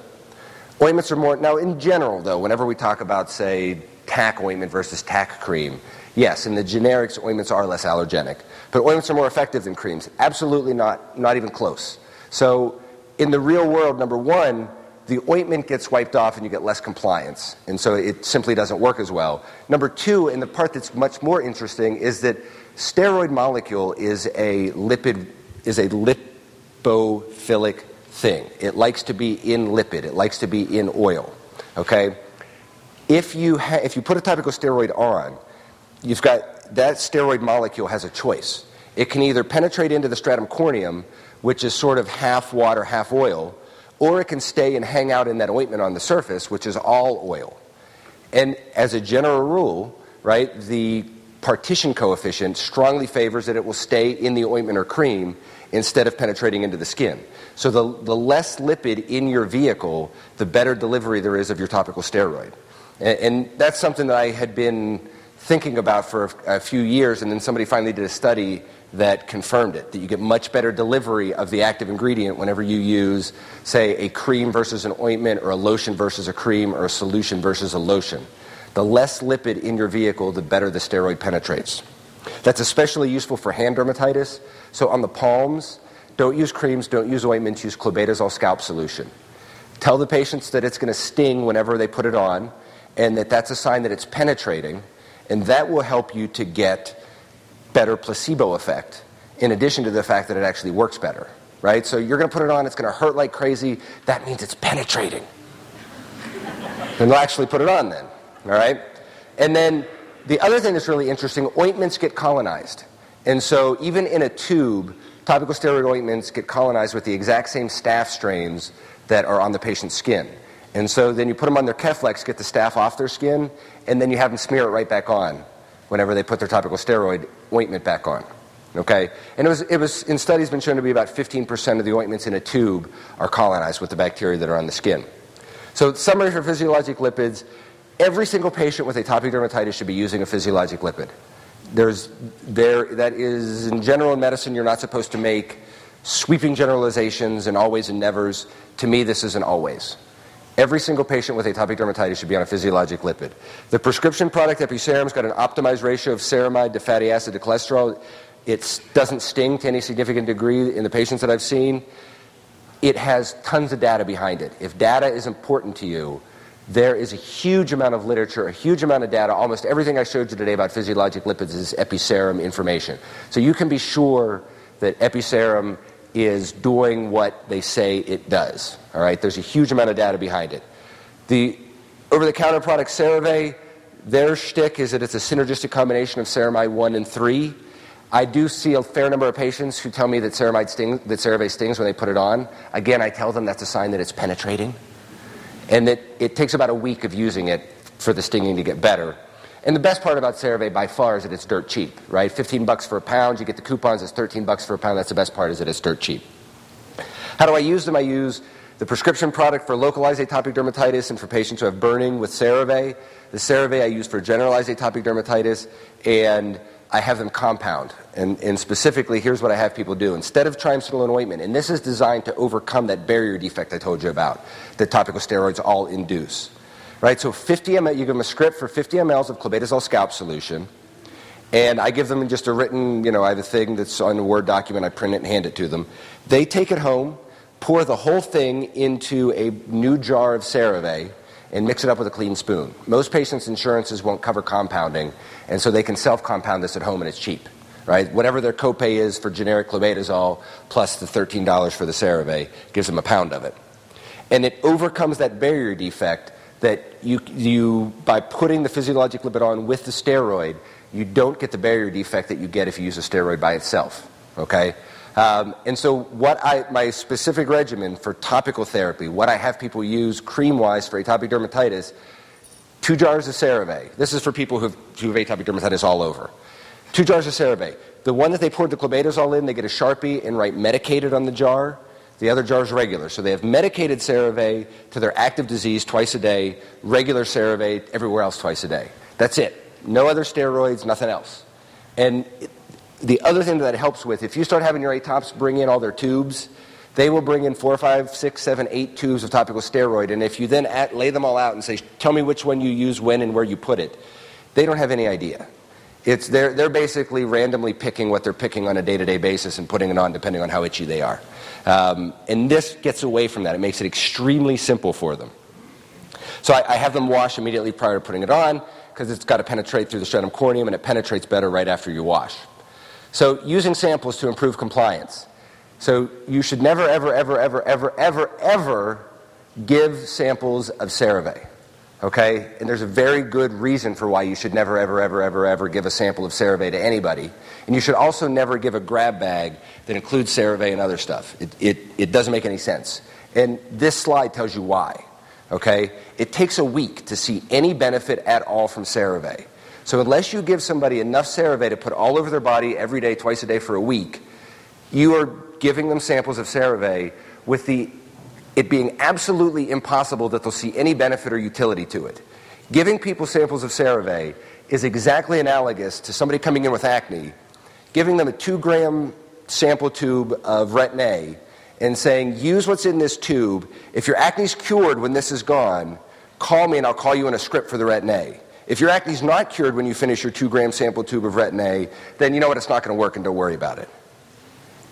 Ointments are more, now in general though, whenever we talk about, say, TAC ointment versus TAC cream. Yes, in the generics, ointments are less allergenic. But ointments are more effective than creams. Absolutely not, not even close. So, in the real world, number one, the ointment gets wiped off and you get less compliance. And so it simply doesn't work as well. Number two, and the part that's much more interesting, is that steroid molecule is a lipid, is a lipophilic thing. It likes to be in lipid, it likes to be in oil. Okay? If you, ha- if you put a topical steroid on, you've got that steroid molecule has a choice. It can either penetrate into the stratum corneum, which is sort of half water, half oil, or it can stay and hang out in that ointment on the surface, which is all oil. And as a general rule, right, the partition coefficient strongly favors that it will stay in the ointment or cream instead of penetrating into the skin. So the, the less lipid in your vehicle, the better delivery there is of your topical steroid. And, that's something that I had been thinking about for a, few years, and then somebody finally did a study that confirmed it that you get much better delivery of the active ingredient whenever you use, say, a cream versus an ointment, or a lotion versus a cream, or a solution versus a lotion. The less lipid in your vehicle, the better the steroid penetrates. That's especially useful for hand dermatitis. So on the palms, don't use creams, don't use ointments, use clobetasol scalp solution. Tell the patients that it's going to sting whenever they put it on and that that's a sign that it's penetrating, and that will help you to get better placebo effect, in addition to the fact that it actually works better, right? So you're going to put it on, it's going to hurt like crazy. That means it's penetrating. and they'll actually put it on then, all right? And then the other thing that's really interesting ointments get colonized. And so even in a tube, topical steroid ointments get colonized with the exact same staph strains that are on the patient's skin. And so then you put them on their Keflex, get the staph off their skin, and then you have them smear it right back on whenever they put their topical steroid ointment back on. Okay? And it was, it was in studies been shown to be about 15% of the ointments in a tube are colonized with the bacteria that are on the skin. So summary for physiologic lipids, every single patient with atopic dermatitis should be using a physiologic lipid. There's, there, that is, in general medicine, you're not supposed to make sweeping generalizations and always and nevers. To me, this is an always. Every single patient with atopic dermatitis should be on a physiologic lipid. The prescription product EpiCeram's got an optimized ratio of ceramide to fatty acid to cholesterol. It doesn't sting to any significant degree in the patients that I've seen. It has tons of data behind it. If data is important to you, there is a huge amount of literature, a huge amount of data. Almost everything I showed you today about physiologic lipids is EpiCeram information. So you can be sure that EpiCeram is doing what they say it does. All right, there's a huge amount of data behind it. The over-the-counter product CeraVe, their shtick is that it's a synergistic combination of ceramide one and three. I do see a fair number of patients who tell me that ceramide stings, that CeraVe stings when they put it on. Again, I tell them that's a sign that it's penetrating, and that it takes about a week of using it for the stinging to get better. And the best part about CeraVe by far is that it's dirt cheap, right? 15 bucks for a pound. You get the coupons. It's 13 bucks for a pound. That's the best part is that it's dirt cheap. How do I use them? I use the prescription product for localized atopic dermatitis and for patients who have burning with CeraVe. The CeraVe I use for generalized atopic dermatitis, and I have them compound. And, and specifically, here's what I have people do. Instead of triamcinolone ointment, and this is designed to overcome that barrier defect I told you about that topical steroids all induce. Right, so 50 ml, you give them a script for 50 mLs of clobetasol scalp solution, and I give them just a written, you know, I have a thing that's on a Word document, I print it and hand it to them. They take it home, pour the whole thing into a new jar of CeraVe, and mix it up with a clean spoon. Most patients' insurances won't cover compounding, and so they can self compound this at home and it's cheap. right? Whatever their copay is for generic clobetasol plus the $13 for the CeraVe gives them a pound of it. And it overcomes that barrier defect that you, you by putting the physiologic lipid on with the steroid, you don't get the barrier defect that you get if you use a steroid by itself, okay? Um, and so, what I, my specific regimen for topical therapy, what I have people use cream wise for atopic dermatitis, two jars of CeraVe. This is for people who have, who have atopic dermatitis all over. Two jars of CeraVe. The one that they poured the clobetasol in, they get a Sharpie and write medicated on the jar. The other jar is regular. So they have medicated CeraVe to their active disease twice a day, regular CeraVe everywhere else twice a day. That's it. No other steroids, nothing else. And the other thing that helps with, if you start having your atops bring in all their tubes, they will bring in four, five, six, seven, eight tubes of topical steroid. And if you then at, lay them all out and say, tell me which one you use, when, and where you put it, they don't have any idea. It's, they're, they're basically randomly picking what they're picking on a day to day basis and putting it on depending on how itchy they are. Um, and this gets away from that. It makes it extremely simple for them. So I, I have them wash immediately prior to putting it on because it's got to penetrate through the stratum corneum and it penetrates better right after you wash. So, using samples to improve compliance. So, you should never, ever, ever, ever, ever, ever, ever give samples of CeraVe. Okay? And there's a very good reason for why you should never, ever, ever, ever, ever give a sample of CeraVe to anybody. And you should also never give a grab bag that includes CeraVe and other stuff. It, it, it doesn't make any sense. And this slide tells you why. Okay? It takes a week to see any benefit at all from CeraVe. So unless you give somebody enough CeraVe to put all over their body every day, twice a day for a week, you are giving them samples of CeraVe with the it being absolutely impossible that they'll see any benefit or utility to it. Giving people samples of CeraVe is exactly analogous to somebody coming in with acne, giving them a two gram sample tube of Retin-A and saying, use what's in this tube. If your acne's cured when this is gone, call me and I'll call you in a script for the Retin-A. If your acne's not cured when you finish your two gram sample tube of retin-A, then you know what, it's not going to work and don't worry about it.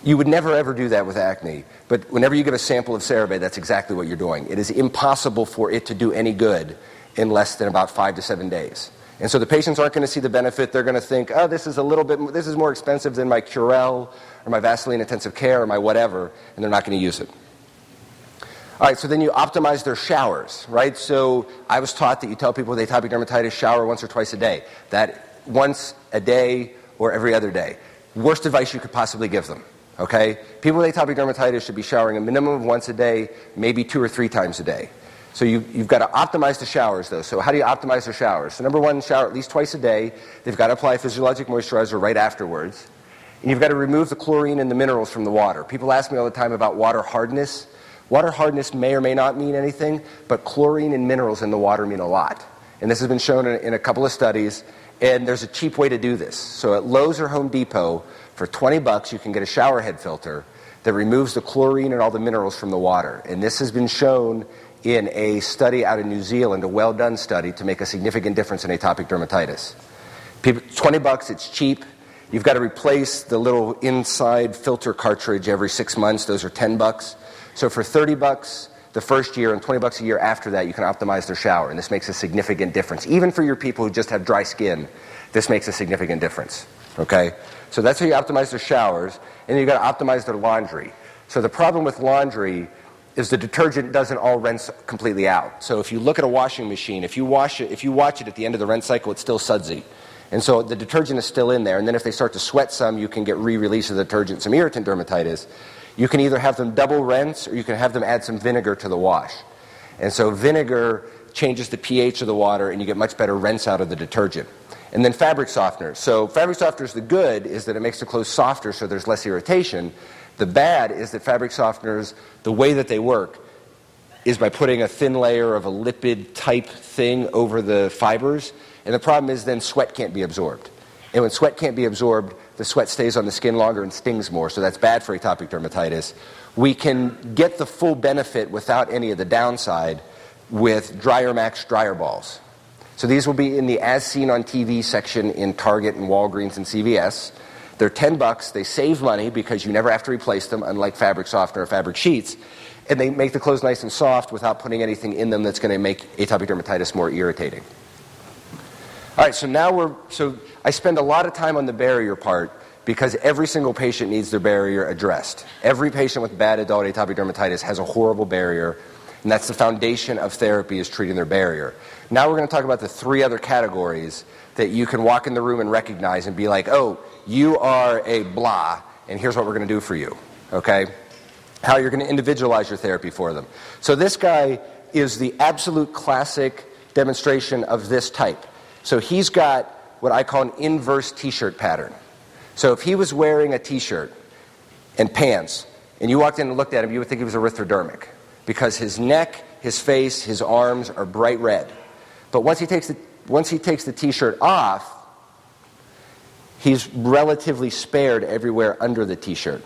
You would never ever do that with acne, but whenever you give a sample of CeraVe, that's exactly what you're doing. It is impossible for it to do any good in less than about five to seven days. And so the patients aren't going to see the benefit. They're going to think, oh, this is a little bit, this is more expensive than my Curel or my Vaseline intensive care or my whatever, and they're not going to use it. All right, so then you optimize their showers, right? So I was taught that you tell people with atopic dermatitis shower once or twice a day. That once a day or every other day. Worst advice you could possibly give them, okay? People with atopic dermatitis should be showering a minimum of once a day, maybe two or three times a day. So you, have got to optimize the showers, though. So how do you optimize their showers? So number one, shower at least twice a day. They've got to apply physiologic moisturizer right afterwards. And you've got to remove the chlorine and the minerals from the water. People ask me all the time about water hardness. Water hardness may or may not mean anything, but chlorine and minerals in the water mean a lot. And this has been shown in a couple of studies, and there's a cheap way to do this. So at Lowe's or Home Depot, for 20 bucks, you can get a shower head filter that removes the chlorine and all the minerals from the water. And this has been shown in a study out in New Zealand, a well done study, to make a significant difference in atopic dermatitis. People, 20 bucks, it's cheap. You've got to replace the little inside filter cartridge every six months. Those are 10 bucks. So for 30 bucks the first year and 20 bucks a year after that, you can optimize their shower. And this makes a significant difference. Even for your people who just have dry skin, this makes a significant difference. Okay? So that's how you optimize their showers. And you've got to optimize their laundry. So the problem with laundry is the detergent doesn't all rinse completely out. So if you look at a washing machine, if you wash it, if you watch it at the end of the rinse cycle, it's still sudsy. And so the detergent is still in there. And then if they start to sweat some, you can get re-release of the detergent, some irritant dermatitis. You can either have them double rinse or you can have them add some vinegar to the wash. And so vinegar changes the pH of the water and you get much better rinse out of the detergent. And then fabric softeners. So fabric softeners, the good is that it makes the clothes softer so there's less irritation. The bad is that fabric softeners, the way that they work, is by putting a thin layer of a lipid type thing over the fibers. And the problem is then sweat can't be absorbed. And when sweat can't be absorbed, the sweat stays on the skin longer and stings more, so that's bad for atopic dermatitis. We can get the full benefit without any of the downside with Dryer Max dryer balls. So these will be in the as seen on TV section in Target and Walgreens and CVS. They're 10 bucks. They save money because you never have to replace them, unlike fabric softener or fabric sheets. And they make the clothes nice and soft without putting anything in them that's going to make atopic dermatitis more irritating. All right, so now we're, so I spend a lot of time on the barrier part because every single patient needs their barrier addressed. Every patient with bad adult atopic dermatitis has a horrible barrier, and that's the foundation of therapy is treating their barrier. Now we're going to talk about the three other categories that you can walk in the room and recognize and be like, oh, you are a blah, and here's what we're going to do for you. Okay? How you're going to individualize your therapy for them. So this guy is the absolute classic demonstration of this type. So he's got what I call an inverse t shirt pattern. So if he was wearing a t shirt and pants, and you walked in and looked at him, you would think he was erythrodermic because his neck, his face, his arms are bright red. But once he takes the, once he takes the t shirt off, he's relatively spared everywhere under the t shirt.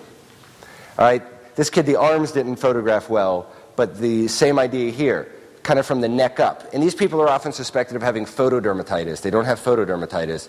All right? This kid, the arms didn't photograph well, but the same idea here, kind of from the neck up. And these people are often suspected of having photodermatitis. They don't have photodermatitis,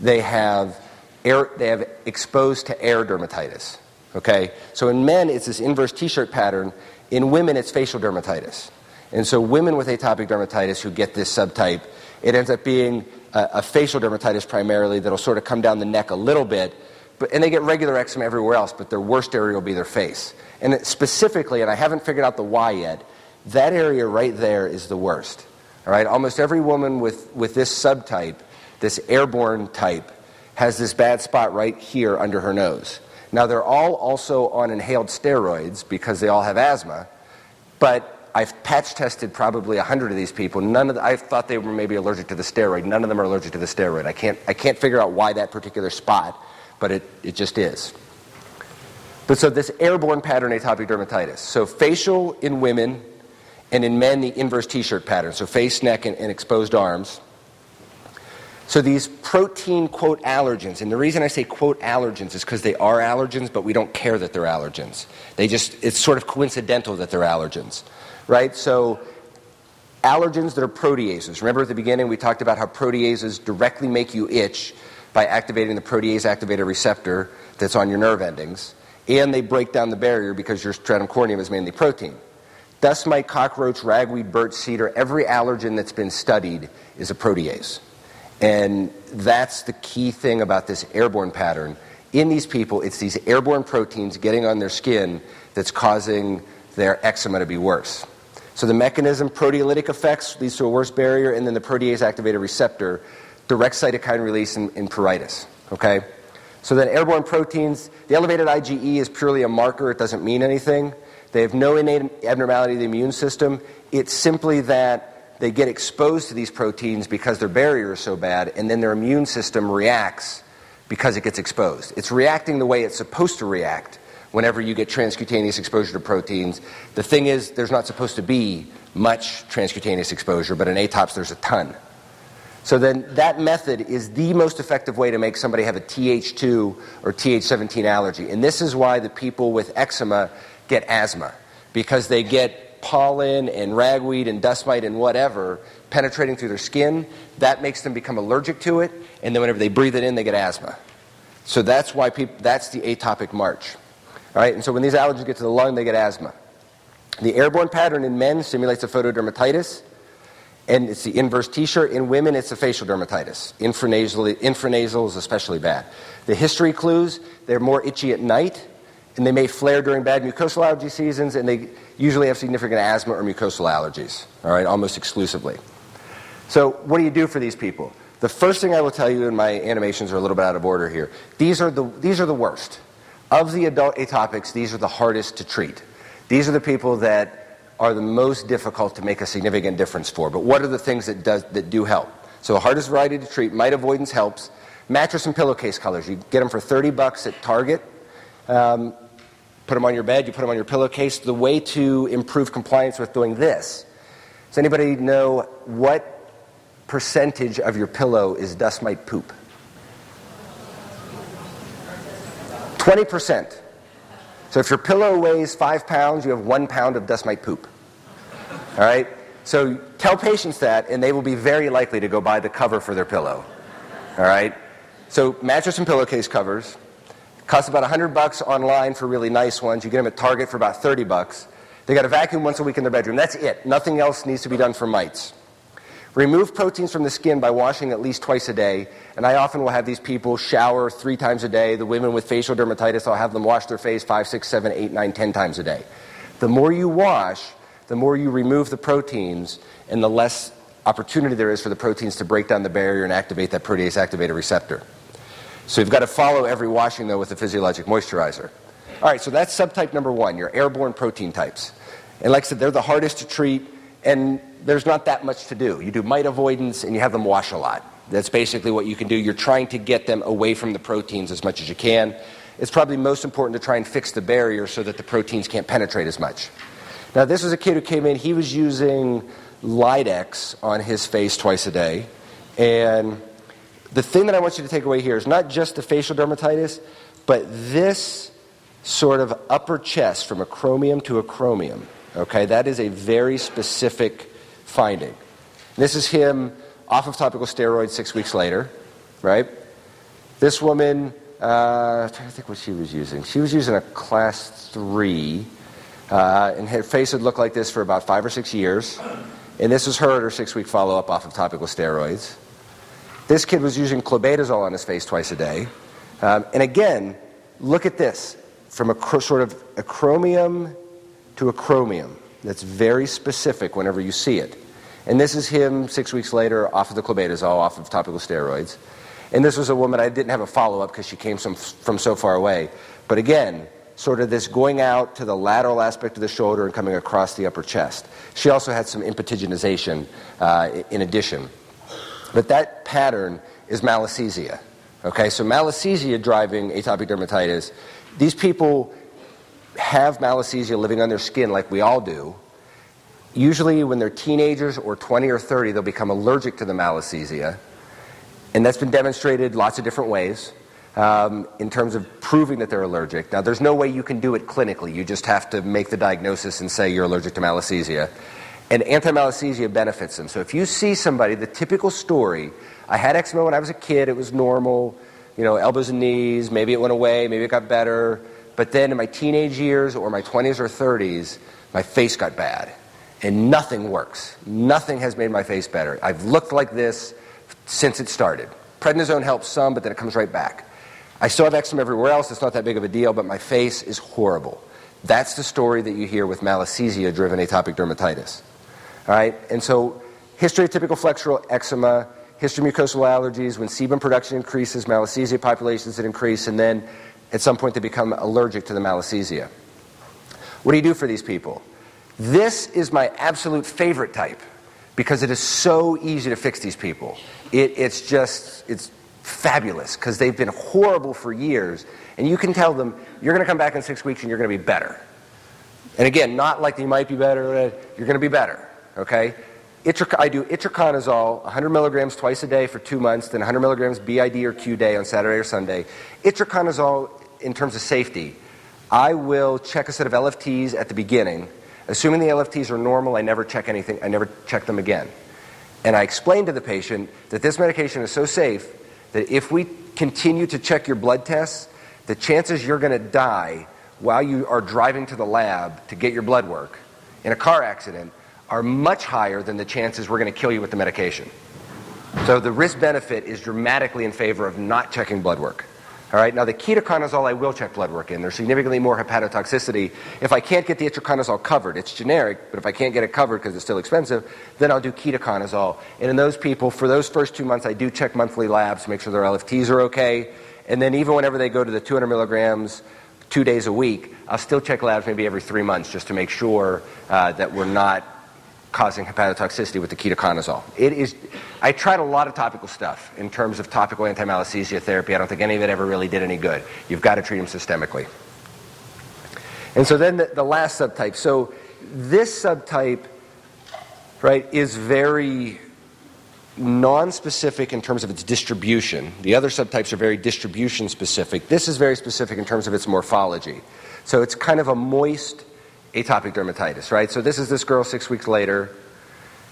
they have, air, they have exposed to air dermatitis. Okay? So in men, it's this inverse t shirt pattern. In women, it's facial dermatitis. And so women with atopic dermatitis who get this subtype, it ends up being a, a facial dermatitis primarily that'll sort of come down the neck a little bit. But, and they get regular eczema everywhere else, but their worst area will be their face. And specifically, and I haven't figured out the why yet, that area right there is the worst. All right, almost every woman with, with this subtype, this airborne type, has this bad spot right here under her nose. Now, they're all also on inhaled steroids because they all have asthma, but I've patch tested probably 100 of these people. None of the, I thought they were maybe allergic to the steroid. None of them are allergic to the steroid. I can't, I can't figure out why that particular spot, but it, it just is. But so this airborne pattern atopic dermatitis. So facial in women, and in men, the inverse t shirt pattern. So face, neck, and, and exposed arms. So these protein, quote, allergens, and the reason I say, quote, allergens is because they are allergens, but we don't care that they're allergens. They just, it's sort of coincidental that they're allergens, right? So allergens that are proteases. Remember at the beginning we talked about how proteases directly make you itch by activating the protease activator receptor that's on your nerve endings, and they break down the barrier because your stratum corneum is mainly protein. Dust mite, cockroach, ragweed, birch, cedar, every allergen that's been studied is a protease. And that's the key thing about this airborne pattern. In these people, it's these airborne proteins getting on their skin that's causing their eczema to be worse. So the mechanism, proteolytic effects, leads to a worse barrier, and then the protease activated receptor, direct cytokine release in, in pruritus. Okay? So then airborne proteins, the elevated IgE is purely a marker, it doesn't mean anything. They have no innate abnormality of the immune system. It's simply that they get exposed to these proteins because their barrier is so bad, and then their immune system reacts because it gets exposed. It's reacting the way it's supposed to react whenever you get transcutaneous exposure to proteins. The thing is, there's not supposed to be much transcutaneous exposure, but in ATOPS there's a ton. So then that method is the most effective way to make somebody have a Th2 or Th17 allergy. And this is why the people with eczema get asthma because they get pollen and ragweed and dust mite and whatever penetrating through their skin. That makes them become allergic to it, and then whenever they breathe it in, they get asthma. So that's why people, that's the atopic march. All right, and so when these allergens get to the lung, they get asthma. The airborne pattern in men simulates a photodermatitis, and it's the inverse t-shirt. In women, it's a facial dermatitis. Infranasal, infranasal is especially bad. The history clues, they're more itchy at night, and they may flare during bad mucosal allergy seasons, and they usually have significant asthma or mucosal allergies, all right, almost exclusively. So, what do you do for these people? The first thing I will tell you, and my animations are a little bit out of order here, these are the, these are the worst. Of the adult atopics, these are the hardest to treat. These are the people that are the most difficult to make a significant difference for. But what are the things that, does, that do help? So, the hardest variety to treat, mite avoidance helps. Mattress and pillowcase colors, you get them for 30 bucks at Target. Um, put them on your bed, you put them on your pillowcase. The way to improve compliance with doing this does anybody know what percentage of your pillow is dust mite poop? 20%. So if your pillow weighs five pounds, you have one pound of dust mite poop. All right? So tell patients that, and they will be very likely to go buy the cover for their pillow. All right? So mattress and pillowcase covers. Cost about 100 bucks online for really nice ones. You get them at Target for about 30 bucks. They got a vacuum once a week in their bedroom. That's it. Nothing else needs to be done for mites. Remove proteins from the skin by washing at least twice a day. And I often will have these people shower three times a day. The women with facial dermatitis, I'll have them wash their face five, six, seven, eight, nine, ten times a day. The more you wash, the more you remove the proteins, and the less opportunity there is for the proteins to break down the barrier and activate that protease activator receptor. So you've got to follow every washing, though, with a physiologic moisturizer. All right, so that's subtype number one, your airborne protein types. And like I said, they're the hardest to treat, and there's not that much to do. You do mite avoidance, and you have them wash a lot. That's basically what you can do. You're trying to get them away from the proteins as much as you can. It's probably most important to try and fix the barrier so that the proteins can't penetrate as much. Now, this was a kid who came in, he was using Lidex on his face twice a day. And the thing that I want you to take away here is not just the facial dermatitis, but this sort of upper chest from acromion to acromion. Okay, that is a very specific finding. This is him off of topical steroids six weeks later, right? This woman, uh, I'm trying to think what she was using. She was using a class three, uh, and her face had looked like this for about five or six years. And this was her at her six week follow up off of topical steroids. This kid was using clobetasol on his face twice a day. Um, and again, look at this from a sort of acromion to acromion. That's very specific whenever you see it. And this is him six weeks later off of the clobetasol, off of topical steroids. And this was a woman I didn't have a follow up because she came from, from so far away. But again, sort of this going out to the lateral aspect of the shoulder and coming across the upper chest. She also had some impetiginization uh, in addition. But that pattern is malassezia. Okay, so malassezia driving atopic dermatitis. These people have malassezia living on their skin like we all do. Usually, when they're teenagers or 20 or 30, they'll become allergic to the malassezia. And that's been demonstrated lots of different ways um, in terms of proving that they're allergic. Now, there's no way you can do it clinically. You just have to make the diagnosis and say you're allergic to malassezia. And anti malassezia benefits them. So if you see somebody, the typical story, I had eczema when I was a kid, it was normal, you know, elbows and knees, maybe it went away, maybe it got better. But then in my teenage years or my 20s or 30s, my face got bad and nothing works. Nothing has made my face better. I've looked like this since it started. Prednisone helps some, but then it comes right back. I still have eczema everywhere else. It's not that big of a deal, but my face is horrible. That's the story that you hear with malassezia driven atopic dermatitis. All right? And so, history of typical flexural eczema, history of mucosal allergies, when sebum production increases, malassezia populations that increase, and then at some point they become allergic to the malassezia. What do you do for these people? This is my absolute favorite type because it is so easy to fix these people. It, it's just, it's fabulous because they've been horrible for years. And you can tell them, you're going to come back in six weeks and you're going to be better. And again, not like you might be better, you're going to be better, okay? I do itraconazole, 100 milligrams twice a day for two months, then 100 milligrams BID or Q day on Saturday or Sunday. Itraconazole, in terms of safety, I will check a set of LFTs at the beginning Assuming the LFTs are normal, I never check anything, I never check them again. And I explain to the patient that this medication is so safe that if we continue to check your blood tests, the chances you're going to die while you are driving to the lab to get your blood work in a car accident are much higher than the chances we're going to kill you with the medication. So the risk benefit is dramatically in favor of not checking blood work. All right, now the ketoconazole I will check blood work in. There's significantly more hepatotoxicity. If I can't get the itraconazole covered, it's generic, but if I can't get it covered because it's still expensive, then I'll do ketoconazole. And in those people, for those first two months, I do check monthly labs to make sure their LFTs are okay. And then even whenever they go to the 200 milligrams two days a week, I'll still check labs maybe every three months just to make sure uh, that we're not causing hepatotoxicity with the ketoconazole. It is, I tried a lot of topical stuff in terms of topical anti-malassezia therapy. I don't think any of it ever really did any good. You've got to treat them systemically. And so then the, the last subtype. So this subtype, right, is very non-specific in terms of its distribution. The other subtypes are very distribution specific. This is very specific in terms of its morphology. So it's kind of a moist atopic dermatitis, right? So this is this girl six weeks later.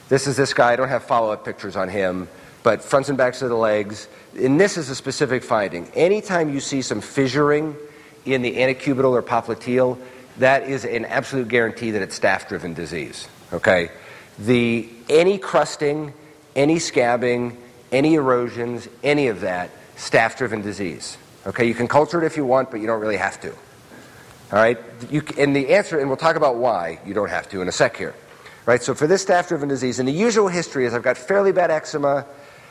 This is this guy. I don't have follow up pictures on him, but fronts and backs of the legs. And this is a specific finding. Anytime you see some fissuring in the antecubital or popliteal, that is an absolute guarantee that it's staph driven disease, okay? The, any crusting, any scabbing, any erosions, any of that, staph-driven disease. Okay, you can culture it if you want, but you don't really have to. All right, you, and the answer, and we'll talk about why you don't have to in a sec here. Right, so for this staph-driven disease, and the usual history is I've got fairly bad eczema,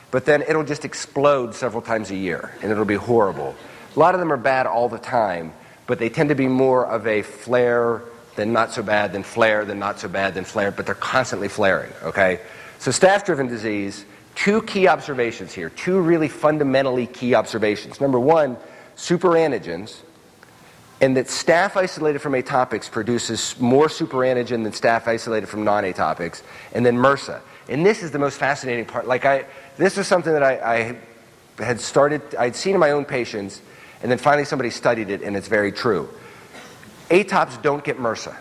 but then it'll just explode several times a year, and it'll be horrible. A lot of them are bad all the time, but they tend to be more of a flare than not so bad, than flare, than not so bad, than flare, but they're constantly flaring, okay? So staph-driven disease, two key observations here, two really fundamentally key observations. Number one, superantigens, and that staph isolated from atopics produces more superantigen than staph isolated from non-atopics, and then MRSA. And this is the most fascinating part. Like I, this is something that I, I had started, I'd seen in my own patients, and then finally somebody studied it, and it's very true. Atops don't get MRSA.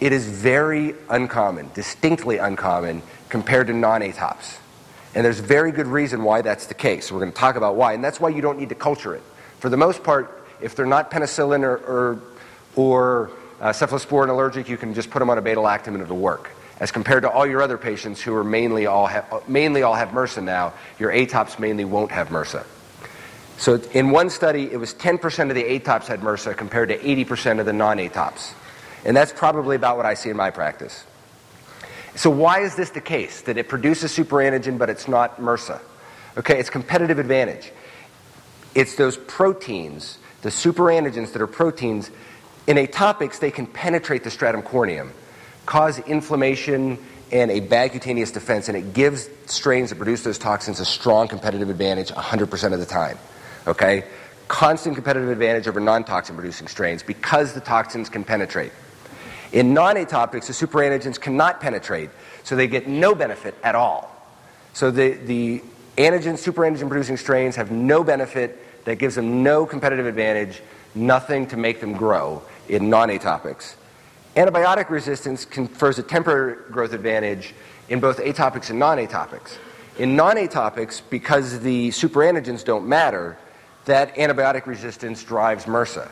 It is very uncommon, distinctly uncommon, compared to non-atops. And there's very good reason why that's the case. We're going to talk about why. And that's why you don't need to culture it. For the most part, if they're not penicillin or, or, or uh, cephalosporin allergic, you can just put them on a beta-lactam and it'll work. As compared to all your other patients who are mainly all, have, mainly all have MRSA now, your atops mainly won't have MRSA. So in one study, it was 10% of the atops had MRSA compared to 80% of the non-atops. And that's probably about what I see in my practice. So why is this the case, that it produces superantigen but it's not MRSA? Okay, it's competitive advantage. It's those proteins, the superantigens that are proteins, in atopics they can penetrate the stratum corneum, cause inflammation and a bad cutaneous defense, and it gives strains that produce those toxins a strong competitive advantage 100% of the time. Okay? Constant competitive advantage over non toxin producing strains because the toxins can penetrate. In non atopics, the superantigens cannot penetrate, so they get no benefit at all. So the, the antigen, superantigen producing strains have no benefit that gives them no competitive advantage, nothing to make them grow in non atopics. Antibiotic resistance confers a temporary growth advantage in both atopics and non atopics. In non atopics, because the superantigens don't matter, that antibiotic resistance drives MRSA.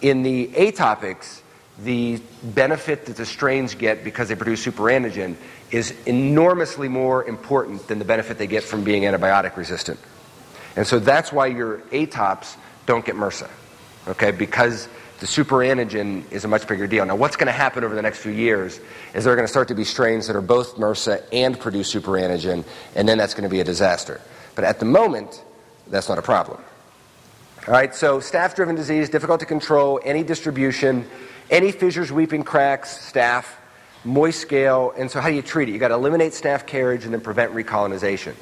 In the atopics, the benefit that the strains get because they produce superantigen is enormously more important than the benefit they get from being antibiotic resistant. And so that's why your atops don't get MRSA, okay? Because the superantigen is a much bigger deal. Now, what's going to happen over the next few years is there are going to start to be strains that are both MRSA and produce superantigen, and then that's going to be a disaster. But at the moment, that's not a problem. All right, so staph driven disease, difficult to control, any distribution, any fissures, weeping cracks, staph, moist scale. And so, how do you treat it? You've got to eliminate staph carriage and then prevent recolonization.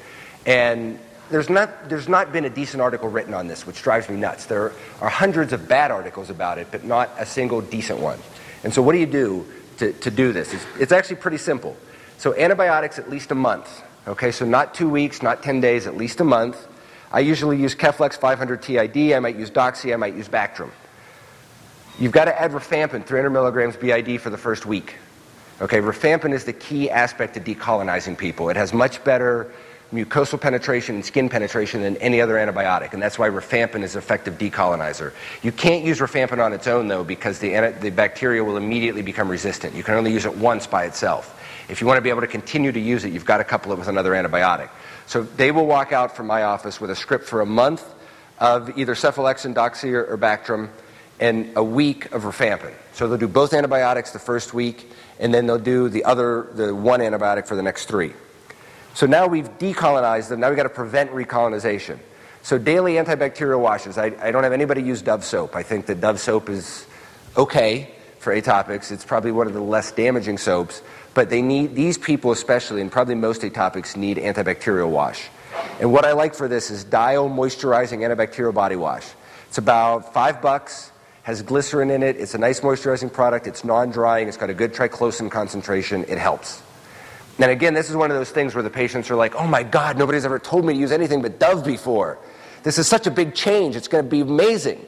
And there's not, there's not been a decent article written on this, which drives me nuts. There are hundreds of bad articles about it, but not a single decent one. And so, what do you do to, to do this? It's, it's actually pretty simple. So, antibiotics at least a month. Okay, so not two weeks, not 10 days, at least a month. I usually use Keflex 500 TID. I might use Doxy. I might use Bactrim. You've got to add rifampin, 300 milligrams BID for the first week. Okay, rifampin is the key aspect to decolonizing people. It has much better mucosal penetration and skin penetration than any other antibiotic, and that's why rifampin is an effective decolonizer. You can't use rifampin on its own, though, because the, the bacteria will immediately become resistant. You can only use it once by itself. If you want to be able to continue to use it, you've got to couple it with another antibiotic. So they will walk out from my office with a script for a month of either cephalexin, doxy, or, or Bactrim, and a week of rifampin. So they'll do both antibiotics the first week, and then they'll do the other, the one antibiotic for the next three. So now we've decolonized them. Now we've got to prevent recolonization. So daily antibacterial washes. I, I don't have anybody use Dove soap. I think that Dove soap is okay for atopics. It's probably one of the less damaging soaps. But they need, these people especially, and probably most atopics, need antibacterial wash. And what I like for this is Dial Moisturizing Antibacterial Body Wash. It's about five bucks, has glycerin in it, it's a nice moisturizing product, it's non drying, it's got a good triclosan concentration, it helps. And again, this is one of those things where the patients are like, oh my God, nobody's ever told me to use anything but Dove before. This is such a big change, it's going to be amazing.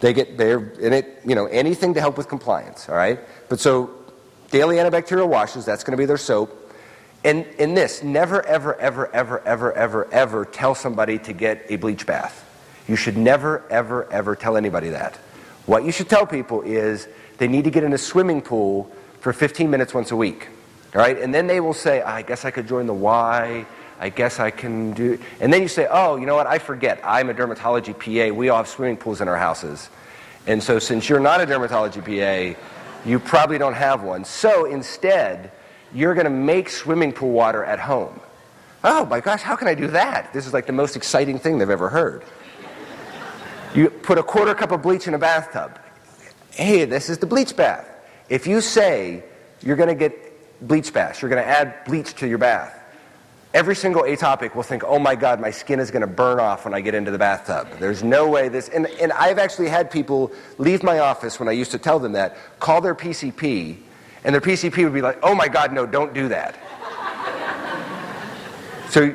They get, they're in it, you know, anything to help with compliance, all right? But so daily antibacterial washes, that's going to be their soap. And in this, never, ever, ever, ever, ever, ever, ever tell somebody to get a bleach bath. You should never, ever, ever tell anybody that. What you should tell people is they need to get in a swimming pool for 15 minutes once a week. All right, and then they will say, I guess I could join the Y. I guess I can do. And then you say, oh, you know what? I forget. I'm a dermatology PA. We all have swimming pools in our houses. And so, since you're not a dermatology PA, you probably don't have one. So, instead, you're going to make swimming pool water at home. Oh my gosh, how can I do that? This is like the most exciting thing they've ever heard. You put a quarter cup of bleach in a bathtub. Hey, this is the bleach bath. If you say you're going to get bleach baths, you're going to add bleach to your bath, every single atopic will think, oh my God, my skin is going to burn off when I get into the bathtub. There's no way this. And, and I've actually had people leave my office when I used to tell them that, call their PCP, and their PCP would be like, oh my God, no, don't do that. so,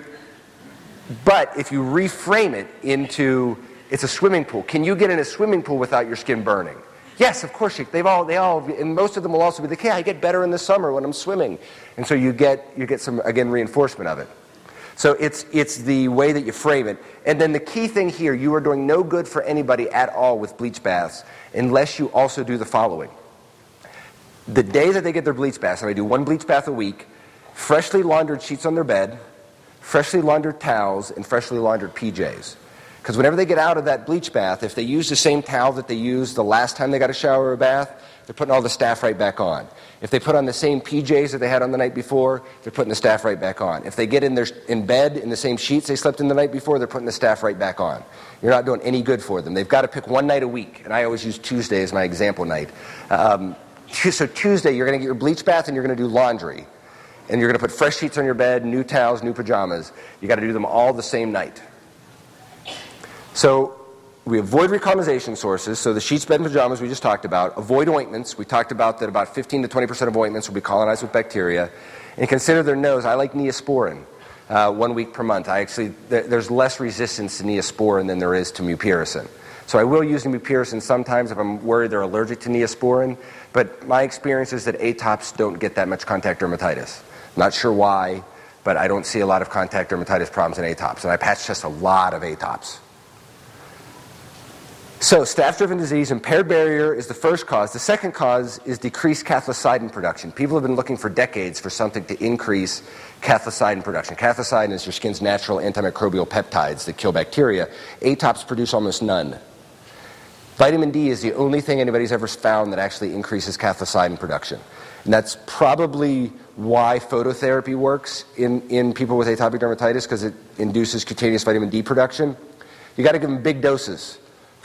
but if you reframe it into it's a swimming pool, can you get in a swimming pool without your skin burning? Yes, of course. They've all, they all, and most of them will also be like, hey, I get better in the summer when I'm swimming. And so you get, you get some, again, reinforcement of it. So it's, it's the way that you frame it. And then the key thing here, you are doing no good for anybody at all with bleach baths unless you also do the following. The day that they get their bleach baths, and I do one bleach bath a week, freshly laundered sheets on their bed, freshly laundered towels, and freshly laundered PJs. Because whenever they get out of that bleach bath, if they use the same towel that they used the last time they got a shower or a bath, they're putting all the staph right back on. If they put on the same PJs that they had on the night before, they're putting the staph right back on. If they get in, their, in bed in the same sheets they slept in the night before, they're putting the staph right back on. You're not doing any good for them. They've got to pick one night a week, and I always use Tuesday as my example night. Um, so Tuesday, you're going to get your bleach bath and you're going to do laundry. And you're going to put fresh sheets on your bed, new towels, new pajamas. you got to do them all the same night. So we avoid recolonization sources, so the sheets, bed, and pajamas we just talked about. Avoid ointments. We talked about that about 15 to 20% of ointments will be colonized with bacteria. And consider their nose. I like neosporin uh, one week per month. I actually, there's less resistance to neosporin than there is to mupirocin. So I will use mupirocin sometimes if I'm worried they're allergic to neosporin, but my experience is that atops don't get that much contact dermatitis. Not sure why, but I don't see a lot of contact dermatitis problems in atops, and I patch test a lot of atops. So, staph driven disease, impaired barrier is the first cause. The second cause is decreased cathelicidin production. People have been looking for decades for something to increase cathelicidin production. Cathelicidin is your skin's natural antimicrobial peptides that kill bacteria. Atops produce almost none. Vitamin D is the only thing anybody's ever found that actually increases cathelicidin production. And that's probably why phototherapy works in, in people with atopic dermatitis because it induces cutaneous vitamin D production. You got to give them big doses.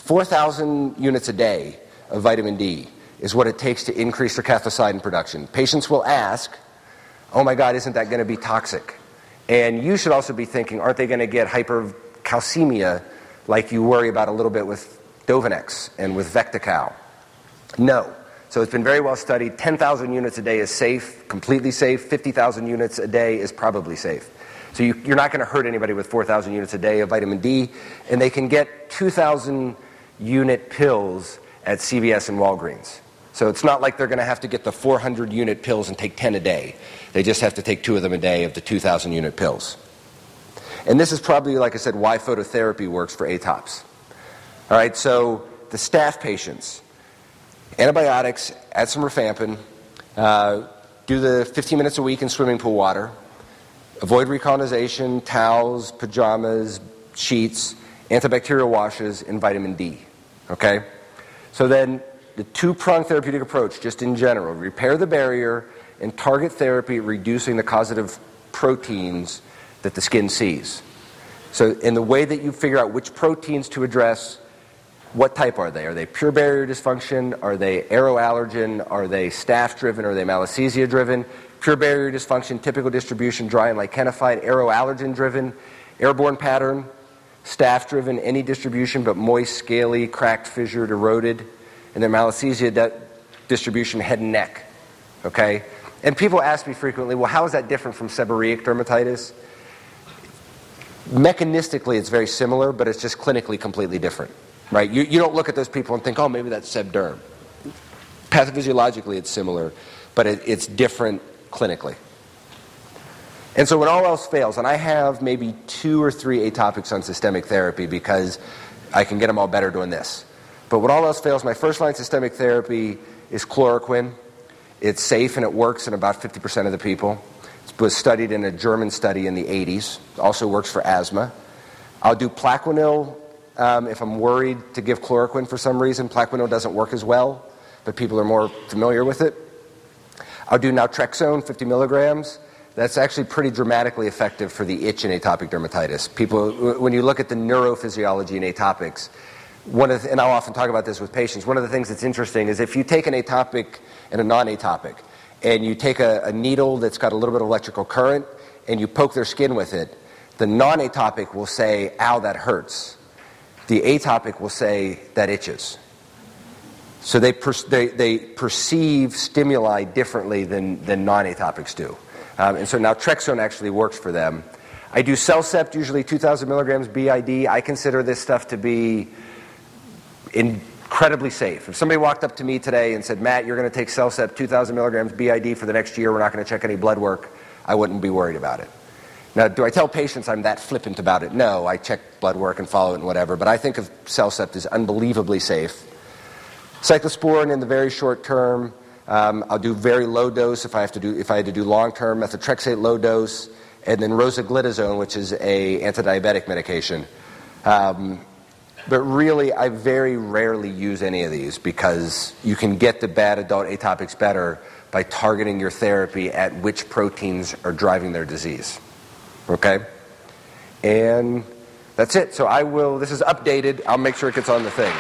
4,000 units a day of vitamin D is what it takes to increase their cathelicidin production. Patients will ask, oh my God, isn't that going to be toxic? And you should also be thinking, aren't they going to get hypercalcemia like you worry about a little bit with Dovonex and with Vectical? No. So it's been very well studied. 10,000 units a day is safe, completely safe. 50,000 units a day is probably safe. So you, are not going to hurt anybody with 4,000 units a day of vitamin D. And they can get 2,000 unit pills at CVS and Walgreens. So it's not like they're going to have to get the 400 unit pills and take 10 a day. They just have to take two of them a day of the 2,000 unit pills. And this is probably, like I said, why phototherapy works for ATOPs. All right, so the staph patients, antibiotics, add some rifampin, uh, do the 15 minutes a week in swimming pool water, avoid recolonization, towels, pajamas, sheets, antibacterial washes, and vitamin D. Okay? So then the two pronged therapeutic approach, just in general, repair the barrier and target therapy reducing the causative proteins that the skin sees. So, in the way that you figure out which proteins to address, what type are they? Are they pure barrier dysfunction? Are they aeroallergen? Are they staph driven? Are they malassezia driven? Pure barrier dysfunction, typical distribution, dry and lichenified, aeroallergen driven, airborne pattern, staph driven, any distribution but moist, scaly, cracked, fissured, eroded, and then malassezia de- distribution, head and neck. Okay? And people ask me frequently, well, how is that different from seborrheic dermatitis? Mechanistically, it's very similar, but it's just clinically completely different. Right? You, you don't look at those people and think, oh, maybe that's seb derm. Pathophysiologically, it's similar, but it, it's different clinically. And so when all else fails, and I have maybe two or three atopics on systemic therapy because I can get them all better doing this. But when all else fails, my first line systemic therapy is chloroquine. It's safe and it works in about 50% of the people. It was studied in a German study in the 80s. Also works for asthma. I'll do Plaquenil um, if I'm worried to give chloroquine for some reason. Plaquenil doesn't work as well, but people are more familiar with it. I'll do naltrexone, 50 milligrams. That's actually pretty dramatically effective for the itch in atopic dermatitis. People, when you look at the neurophysiology in atopics, one of the, and I'll often talk about this with patients. One of the things that's interesting is if you take an atopic and a non-atopic, and you take a, a needle that's got a little bit of electrical current, and you poke their skin with it, the non-atopic will say, "Ow, that hurts." The atopic will say, "That itches." So they, per, they, they perceive stimuli differently than, than non-atopics do. Um, and so naltrexone actually works for them. I do CellCept, usually 2,000 milligrams BID. I consider this stuff to be incredibly safe. If somebody walked up to me today and said, Matt, you're going to take CellCept 2,000 milligrams BID for the next year, we're not going to check any blood work, I wouldn't be worried about it. Now, do I tell patients I'm that flippant about it? No, I check blood work and follow it and whatever, but I think of CellCept as unbelievably safe. Cyclosporin in the very short term, um, I'll do very low dose if I have to do if I had to do long term methotrexate low dose, and then rosiglitazone, which is a anti-diabetic medication. Um, but really, I very rarely use any of these because you can get the bad adult atopics better by targeting your therapy at which proteins are driving their disease. Okay? And that's it. So I will, this is updated. I'll make sure it gets on the thing.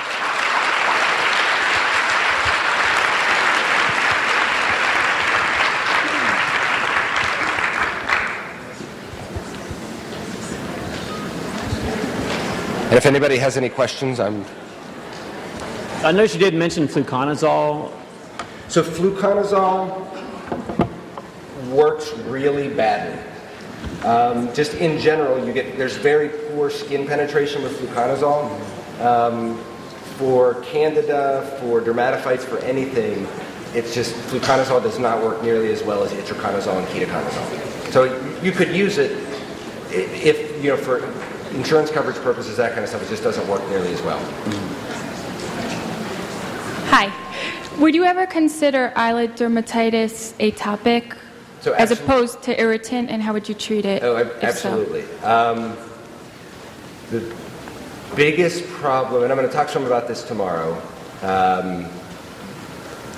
And if anybody has any questions, I'm. I noticed you did mention fluconazole. So fluconazole works really badly. Um, just in general, you get there's very poor skin penetration with fluconazole. Um, for candida, for dermatophytes, for anything, it's just fluconazole does not work nearly as well as itraconazole and ketoconazole. So you could use it if you know for insurance coverage purposes, that kind of stuff, it just doesn't work nearly as well. Hi. Would you ever consider eyelid dermatitis atopic So as opposed to irritant, and how would you treat it? Oh, ab- if so? absolutely. Um, the biggest problem, and I'm going to talk some about this tomorrow. Um,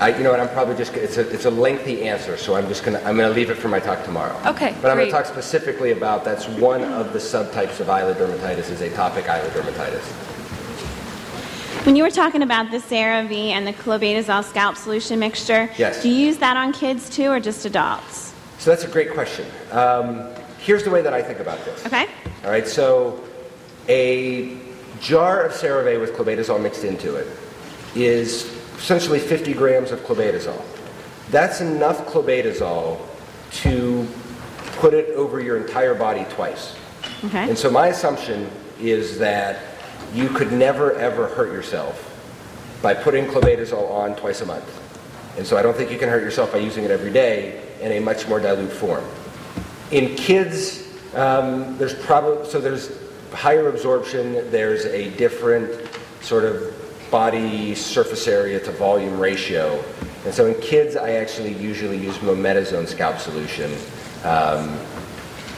I, you know what? I'm probably just. It's a, it's a lengthy answer, so I'm just going to. I'm to leave it for my talk tomorrow. Okay, But I'm gonna talk specifically about. That's one of the subtypes of eyelid dermatitis is atopic eyelid dermatitis. When you were talking about the CeraVe and the clobetasol scalp solution mixture, Yes. do you use that on kids too or just adults? So that's a great question. Um, here's the way that I think about this. Okay? All right, so a jar of CeraVe with clobetasol mixed into it is essentially 50 grams of clobetasol. That's enough clobetasol to put it over your entire body twice. Okay. And so my assumption is that you could never ever hurt yourself by putting clobetasol on twice a month. And so I don't think you can hurt yourself by using it every day in a much more dilute form. In kids, um, there's probably so there's higher absorption. There's a different sort of body surface area to volume ratio, and so in kids, I actually usually use mometasone scalp solution um,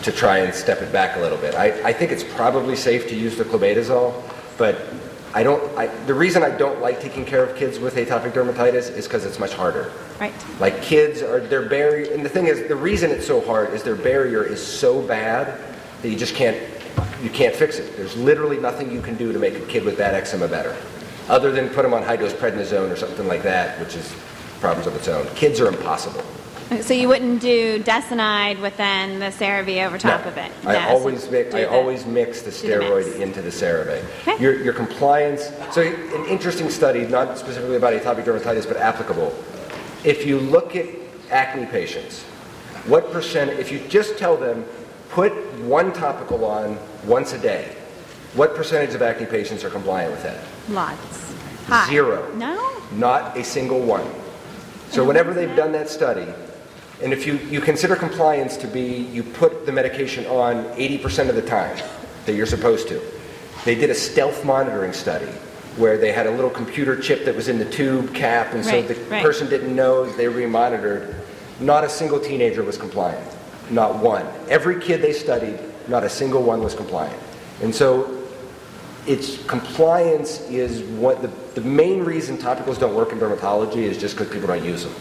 to try and step it back a little bit. I, I think it's probably safe to use the clobetasol, but I don't. I, the reason I don't like taking care of kids with atopic dermatitis is because it's much harder. Right. Like kids are their barrier, and the thing is, the reason it's so hard is their barrier is so bad that you just can't you can't fix it. There's literally nothing you can do to make a kid with bad eczema better, other than put them on high dose prednisone or something like that, which is problems of its own. Kids are impossible. So you wouldn't do Desonide with then the CeraVe over top No. of it? I No, so always mix. do I the- always mix the do the steroid mix. into the CeraVe. Okay. Your, your compliance. So an interesting study, not specifically about atopic dermatitis, but applicable. If you look at acne patients, what percent? If you just tell them put one topical on once a day, what percentage of acne patients are compliant with that? Lots. High. Zero. No? Not a single one. So whenever they've done that study, and if you, you consider compliance to be you put the medication on 80% of the time that you're supposed to, they did a stealth monitoring study where they had a little computer chip that was in the tube cap, and so the right. person didn't know they were being monitored. Not a single teenager was compliant. Not one. Every kid they studied, not a single one was compliant. And so it's compliance is what the, the main reason topicals don't work in dermatology is just because people don't use them.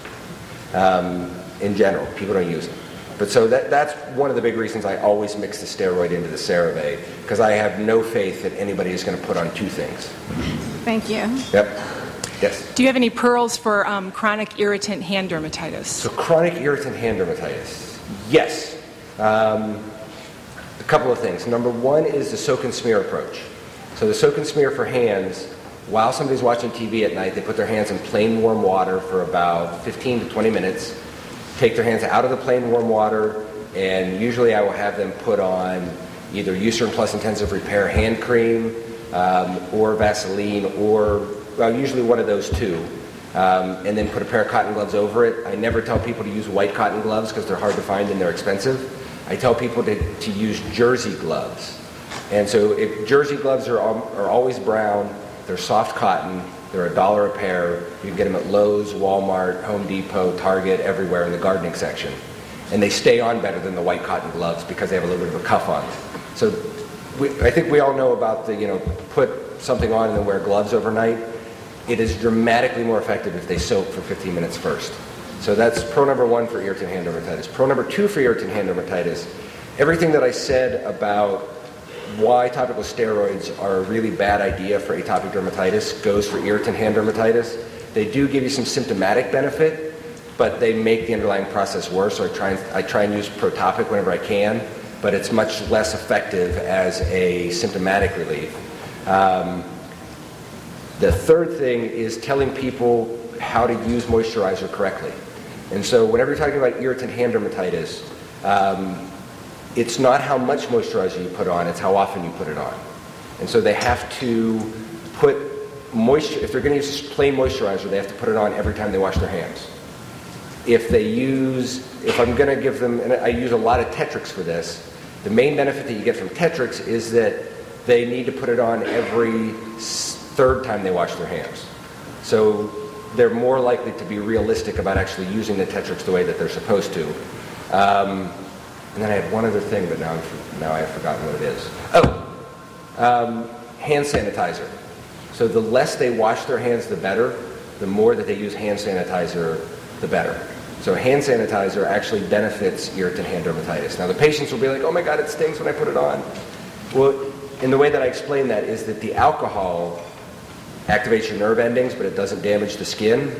Um, in general, people don't use them. But so that, that's one of the big reasons I always mix the steroid into the CeraVe because I have no faith that anybody is going to put on two things. Thank you. Yep. Yes. Do you have any pearls for um, chronic irritant hand dermatitis? So chronic irritant hand dermatitis. Yes. Um, a couple of things. Number one is the soak and smear approach. So the soak and smear for hands, while somebody's watching TV at night, they put their hands in plain warm water for about 15 to 20 minutes, take their hands out of the plain warm water, and usually I will have them put on either Eucerin Plus Intensive Repair hand cream um, or Vaseline or, well, usually one of those two um, and then put a pair of cotton gloves over it. I never tell people to use white cotton gloves because they're hard to find and they're expensive. I tell people to, to use jersey gloves. And so if jersey gloves are, um, are always brown, they're soft cotton, they're a dollar a pair. You can get them at Lowe's, Walmart, Home Depot, Target, everywhere in the gardening section. And they stay on better than the white cotton gloves because they have a little bit of a cuff on. So we, I think we all know about the, you know, put something on and then wear gloves overnight. It is dramatically more effective if they soak for 15 minutes first. So that's pro number one for irritant hand dermatitis. Pro number two for irritant hand dermatitis, everything that I said about why topical steroids are a really bad idea for atopic dermatitis goes for irritant hand dermatitis. They do give you some symptomatic benefit, but they make the underlying process worse. So I try and, I try and use Protopic whenever I can, but it's much less effective as a symptomatic relief. Um, the third thing is telling people how to use moisturizer correctly. And so whenever you're talking about irritant hand dermatitis, um, it's not how much moisturizer you put on, it's how often you put it on. And so they have to put moisture, if they're going to use plain moisturizer, they have to put it on every time they wash their hands. If they use, if I'm going to give them, and I use a lot of Tetrix for this, the main benefit that you get from Tetrix is that they need to put it on every third time they wash their hands. So they're more likely to be realistic about actually using the Tetrix the way that they're supposed to. Um, and then I had one other thing, but now, I'm, now I've forgotten what it is. Oh, um, hand sanitizer. So the less they wash their hands, the better. The more that they use hand sanitizer, the better. So hand sanitizer actually benefits irritant hand dermatitis. Now the patients will be like, oh my God, it stings when I put it on. Well, and the way that I explain that is that the alcohol activates your nerve endings, but it doesn't damage the skin.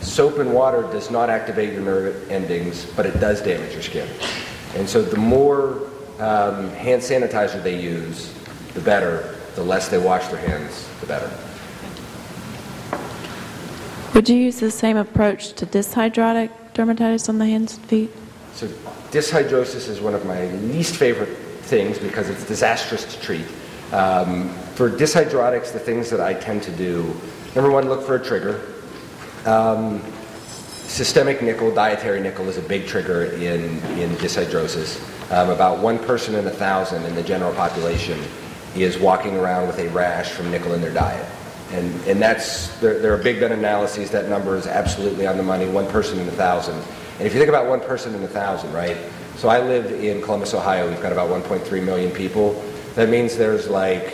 Soap and water does not activate your nerve endings, but it does damage your skin. And so the more um, hand sanitizer they use, the better. The less they wash their hands, the better. Would you use the same approach to dyshidrotic dermatitis on the hands and feet? So dyshidrosis is one of my least favorite things because it's disastrous to treat. Um, for dyshidrotics, the things that I tend to do, number one, look for a trigger. Um, systemic nickel, dietary nickel is a big trigger in, in dyshidrosis. Um, about one person in a thousand in the general population is walking around with a rash from nickel in their diet. And, and that's, there, there are big meta-analyses, that number is absolutely on the money, one person in a thousand. And if you think about one person in a thousand, right? So I live in Columbus, Ohio, we've got about 1.3 million people. That means there's like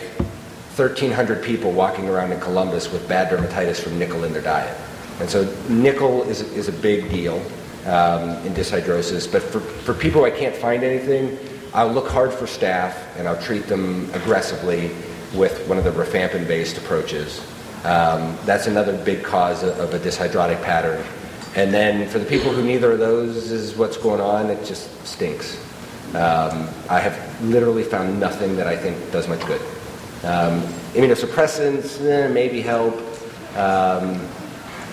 1,300 people walking around in Columbus with bad dermatitis from nickel in their diet. And so nickel is, is a big deal um, in dyshidrosis. But for, for people I can't find anything, I'll look hard for staph and I'll treat them aggressively with one of the rifampin-based approaches. Um, that's another big cause of, of a dyshidrotic pattern. And then for the people who neither of those is what's going on, it just stinks. Um, I have literally found nothing that I think does much good. Um, immunosuppressants eh, maybe help, um,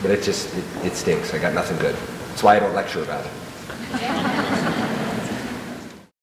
but it just it, it stinks. I got nothing good. That's why I don't lecture about it.